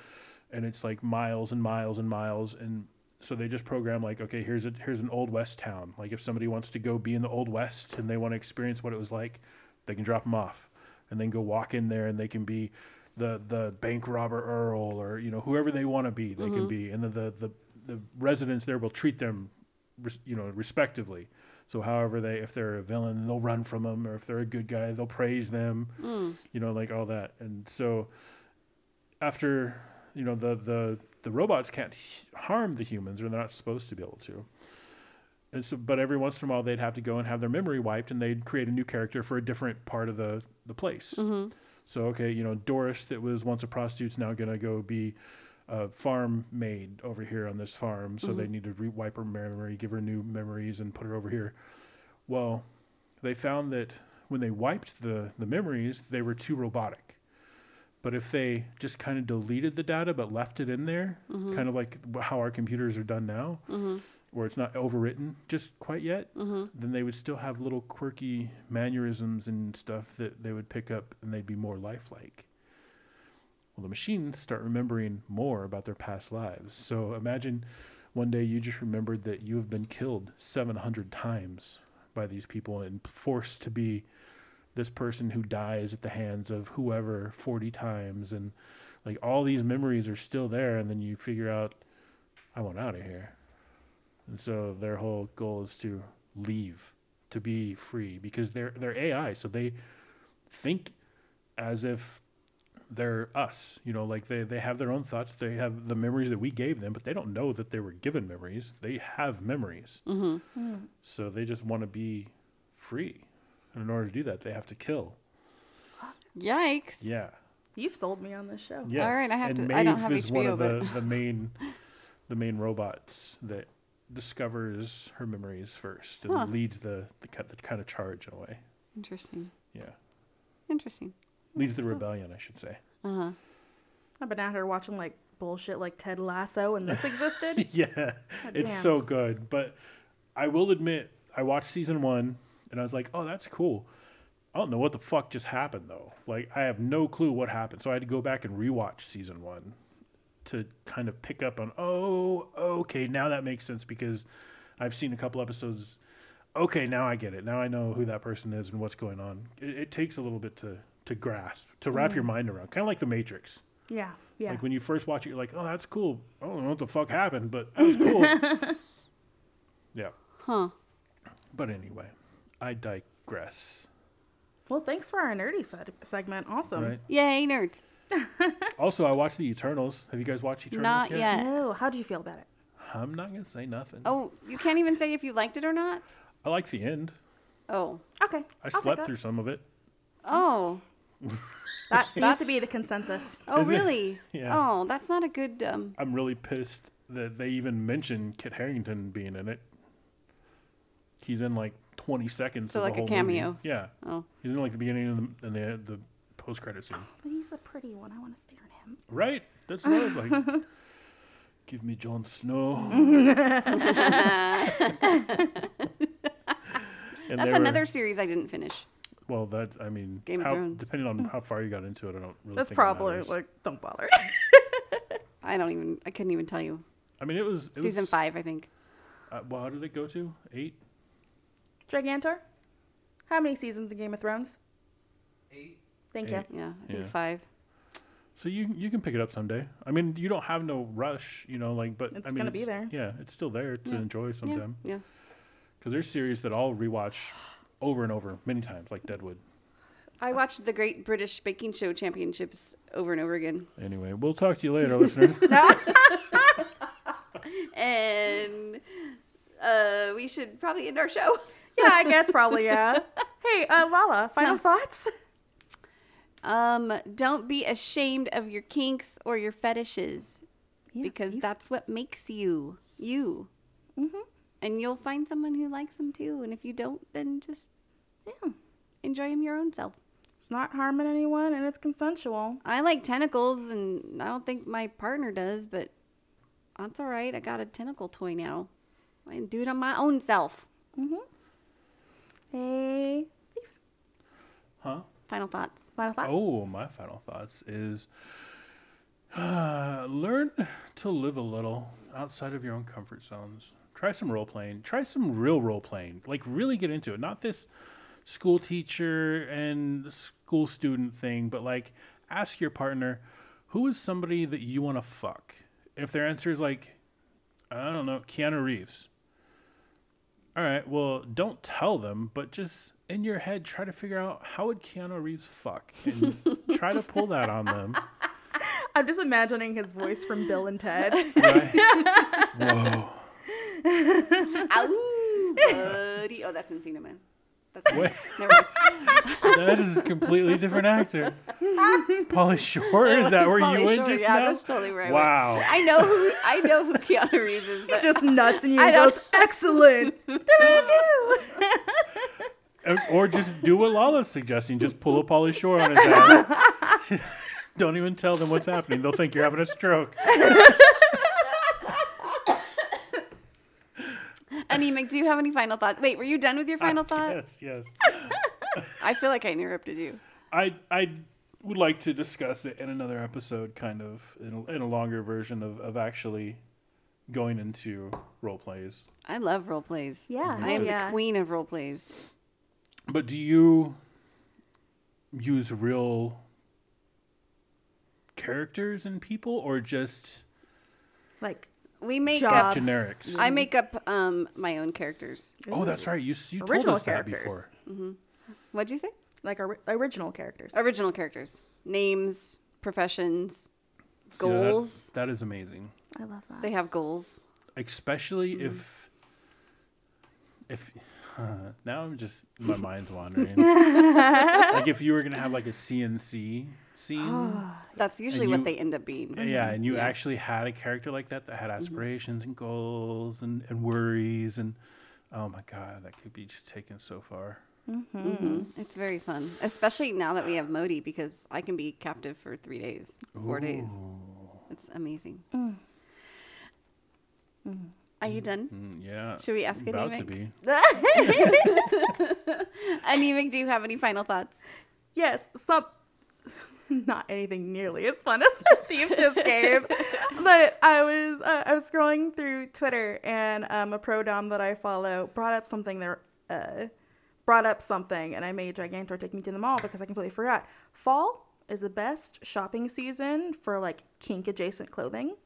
and it's like miles and miles and miles. And. So they just program like, okay, here's a here's an old west town. Like if somebody wants to go be in the old west and they want to experience what it was like, they can drop them off, and then go walk in there and they can be the the bank robber Earl or you know whoever they want to be they can mm-hmm. be. And then the, the the residents there will treat them you know respectively so however they if they're a villain they'll run from them or if they're a good guy they'll praise them. Mm. You know like all that. And so after you know the the the robots can't h- harm the humans or they're not supposed to be able to. And so but every once in a while they'd have to go and have their memory wiped and they'd create a new character for a different part of the the place. Mm-hmm. So okay, you know Doris that was once a prostitute's now gonna go be a farm maid over here on this farm. So they mm-hmm. need to re- wipe her memory, give her new memories, and put her over here. Well, they found that when they wiped the the memories, they were too robotic. But if they just kind of deleted the data but left it in there, mm-hmm. kind of like how our computers are done now, mm-hmm. where it's not overwritten just quite yet, then they would still have little quirky mannerisms and stuff that they would pick up and they'd be more lifelike. Well, the machines start remembering more about their past lives. So imagine one day you just remembered that you have been killed 700 times by these people and forced to be this person who dies at the hands of whoever 40 times and like all these memories are still there and then you figure out I want out of here. And so their whole goal is to leave, to be free because they're they're AI, so they think as if they're us. You know, like they, they have their own thoughts. They have the memories that we gave them, but they don't know that they were given memories. They have memories. Mm-hmm. So they just want to be free. And in order to do that, they have to kill. Yikes. Yeah. You've sold me on this show. Yes. right, I have and to- I don't Maeve have is one HBO, of the, the main the main robots that discovers her memories first and Huh. leads the, the the kind of charge in a way. Interesting. Yeah. Interesting. Leads the rebellion, I should say. Uh huh. I've been out here watching like bullshit like Ted Lasso and this existed. yeah, it's damn. so good. But I will admit, I watched season one and I was like, oh, that's cool. I don't know what the fuck just happened though. Like, I have no clue what happened. So I had to go back and rewatch season one to kind of pick up on, oh, okay, now that makes sense because I've seen a couple episodes. Okay, now I get it. Now I know who that person is and what's going on. It, it takes a little bit to, to grasp, to wrap your mm. mind around. Kind of like The Matrix. yeah, yeah. Like when you first watch it, you're like, "Oh, that's cool." I don't know what the fuck happened, but it was cool. yeah. Huh. But anyway, I digress. well, thanks for our nerdy se- segment. Awesome. Right. Yay, nerds. Also, I watched the Eternals. Have you guys watched Eternals? Not yet. Oh, how do you feel about it? I'm not gonna say nothing. Oh, you can't even say if you liked it or not? I like the end. Oh. Okay, I I'll slept through some of it. Oh. That seems to be the consensus. Oh, Is it? really? Yeah. Oh, that's not a good. Um, I'm really pissed that they even mention Kit Harington being in it. He's in like 20 seconds. So of the like a whole cameo. Movie. Yeah. oh. He's in like the beginning and the, and the, the post credit scene. But he's a pretty one. I want to stare at him. Right? That's what I was like. Give me Jon Snow. And That's they were- another series I didn't finish. Well, that I mean, Game of Thrones. depending on how far you got into it, I don't really. That's think it probably matters. like don't bother. I don't even. I couldn't even tell you. I mean, it was it Season was, five, I think. Uh, well, how did it go to eight? Gigantor. How many seasons of Game of Thrones? Eight. Thank Eight. you. Yeah, I think Yeah. five. So you you can pick it up someday. I mean, you don't have no rush, you know, like, but It's I mean, gonna be there. Yeah, it's still there to Yeah. enjoy Yeah, sometime. yeah. Because there's series that I'll rewatch over and over many times, like Deadwood. I watched the Great British Baking Show Championships over and over again, Anyway, we'll talk to you later, listeners. and uh, we should probably end our show. Yeah, I guess probably yeah. Hey, uh, Lala, final thoughts? Um, don't be ashamed of your kinks or your fetishes Yeah, because you- that's what makes you you. Mhm. And you'll find someone who likes them too. And if you don't, then just Yeah. enjoy them your own self. It's not harming anyone, and it's consensual. I like tentacles, and I don't think my partner does, but that's all right. I got a tentacle toy now. I can do it on my own self. Mhm. Hey, Huh? Final thoughts. final thoughts? Oh, my final thoughts is uh, learn to live a little outside of your own comfort zones. Try some role playing. Try some real role playing. Like really get into it. Not this school teacher and school student thing, but like ask your partner, who is somebody that you want to fuck? If their answer is like, I don't know, Keanu Reeves. All right, well, don't tell them, but just in your head, try to figure out how would Keanu Reeves fuck, and try to pull that on them. I'm just imagining his voice from Bill and Ted. Right? Whoa! Ow, buddy. Oh, that's Encino Man. That's Wait. never mind. That is a completely different actor. Pauly Shore, is that where Pauly you went Shore. just yeah, now? that's totally right. I went. Wow. I know who I know who Keanu Reeves is, but just nuts and you I and goes, excellent. Uh, Or just do what Lala's suggesting. Just pull a Pauly Shore on his head. Don't even tell them what's happening. They'll think you're having a stroke. Anemic, do you have any final thoughts? Wait, were you done with your ah, final thought? Yes, yes. I feel like I interrupted you. I I would like to discuss it in another episode, kind of in a, in a longer version of, of actually going into role plays. I love role plays. Yeah, mm-hmm. I am yeah. the queen of role plays. But do you use real characters and people, or just Like, We make Jobs. up Generics. I make up um my own characters. oh, that's right, you s- you told Original us that characters. before. What'd you say? like ori- original characters. Original characters. Names, professions, See, that- goals. that is amazing. I love that. They have goals. especially Mm-hmm. if if now I'm just my mind's wandering. like if you were gonna have like a CNC scene, That's usually you- what they end up being. yeah, and you Yeah. actually had a character like that that had Mm-hmm. aspirations and goals and, and worries and oh my god, that could be just taken so far. Mhm. It's very fun, especially now that we have Modi because I can be captive for three days, four days. It's amazing. Are you done? Mm, yeah, Should we ask about to Anemic? be. Anemic, do you have any final thoughts? Yes, some not anything nearly as fun as what Thief just gave. but I was uh, I was scrolling through Twitter and um, a pro dom that I follow brought up something there. Uh, brought up something and I made Gigantor take me to the mall because I completely forgot. Fall is the best shopping season for like kink adjacent clothing.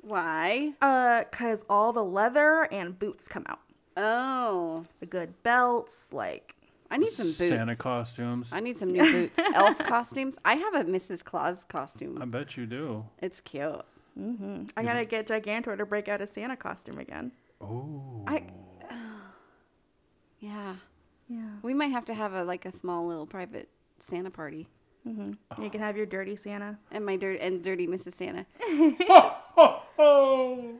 Why? Uh, cause all the leather and boots come out. Oh, The good belts, like I need some boots. Santa costumes. I need some new boots. Elf costumes. I have a Mrs. Claus costume. I bet you do. It's cute. Mm-hmm. I gotta get Gigantor to break out a Santa costume again. Oh, I. Yeah, Yeah. we might have to have a like a small little private Santa party mm-hmm. You can have your dirty Santa. and my dirt and dirty Mrs. Santa. oh,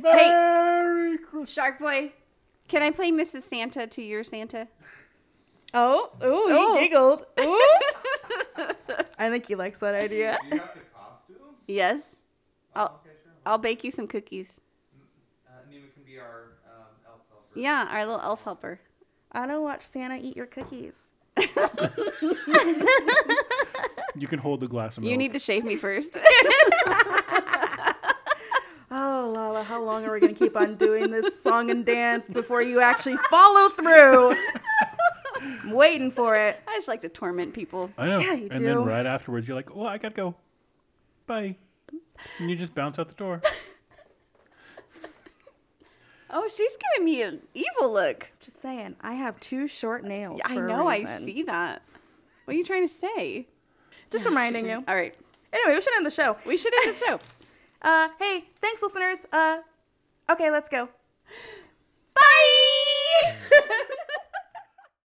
Merry Christmas. Shark Boy, can I play Mrs. Santa to your Santa? Oh, ooh, Oh. he giggled. Ooh. I think he likes that idea. Do You got the costume? Yes. I'll Okay, sure. I'll bake you some cookies. Uh, Nima can be our um, elf helper. Yeah, our little elf helper. I don't watch Santa eat your cookies. You can hold the glass of milk. You need to shave me first. Oh, Lala, how long are we going to keep on doing this song and dance before you actually follow through? I'm waiting for it. I just like to torment people. I know. Yeah, you and do. then right afterwards, you're like, "Well, I gotta go. Bye." And you just bounce out the door. Oh, she's giving me an evil look. Just saying, I have two short nails. I for know. I see that. What are you trying to say? Just reminding you. All right. Anyway, we should end the show. We should end the show. Uh, hey, thanks, listeners. Uh, okay, let's go.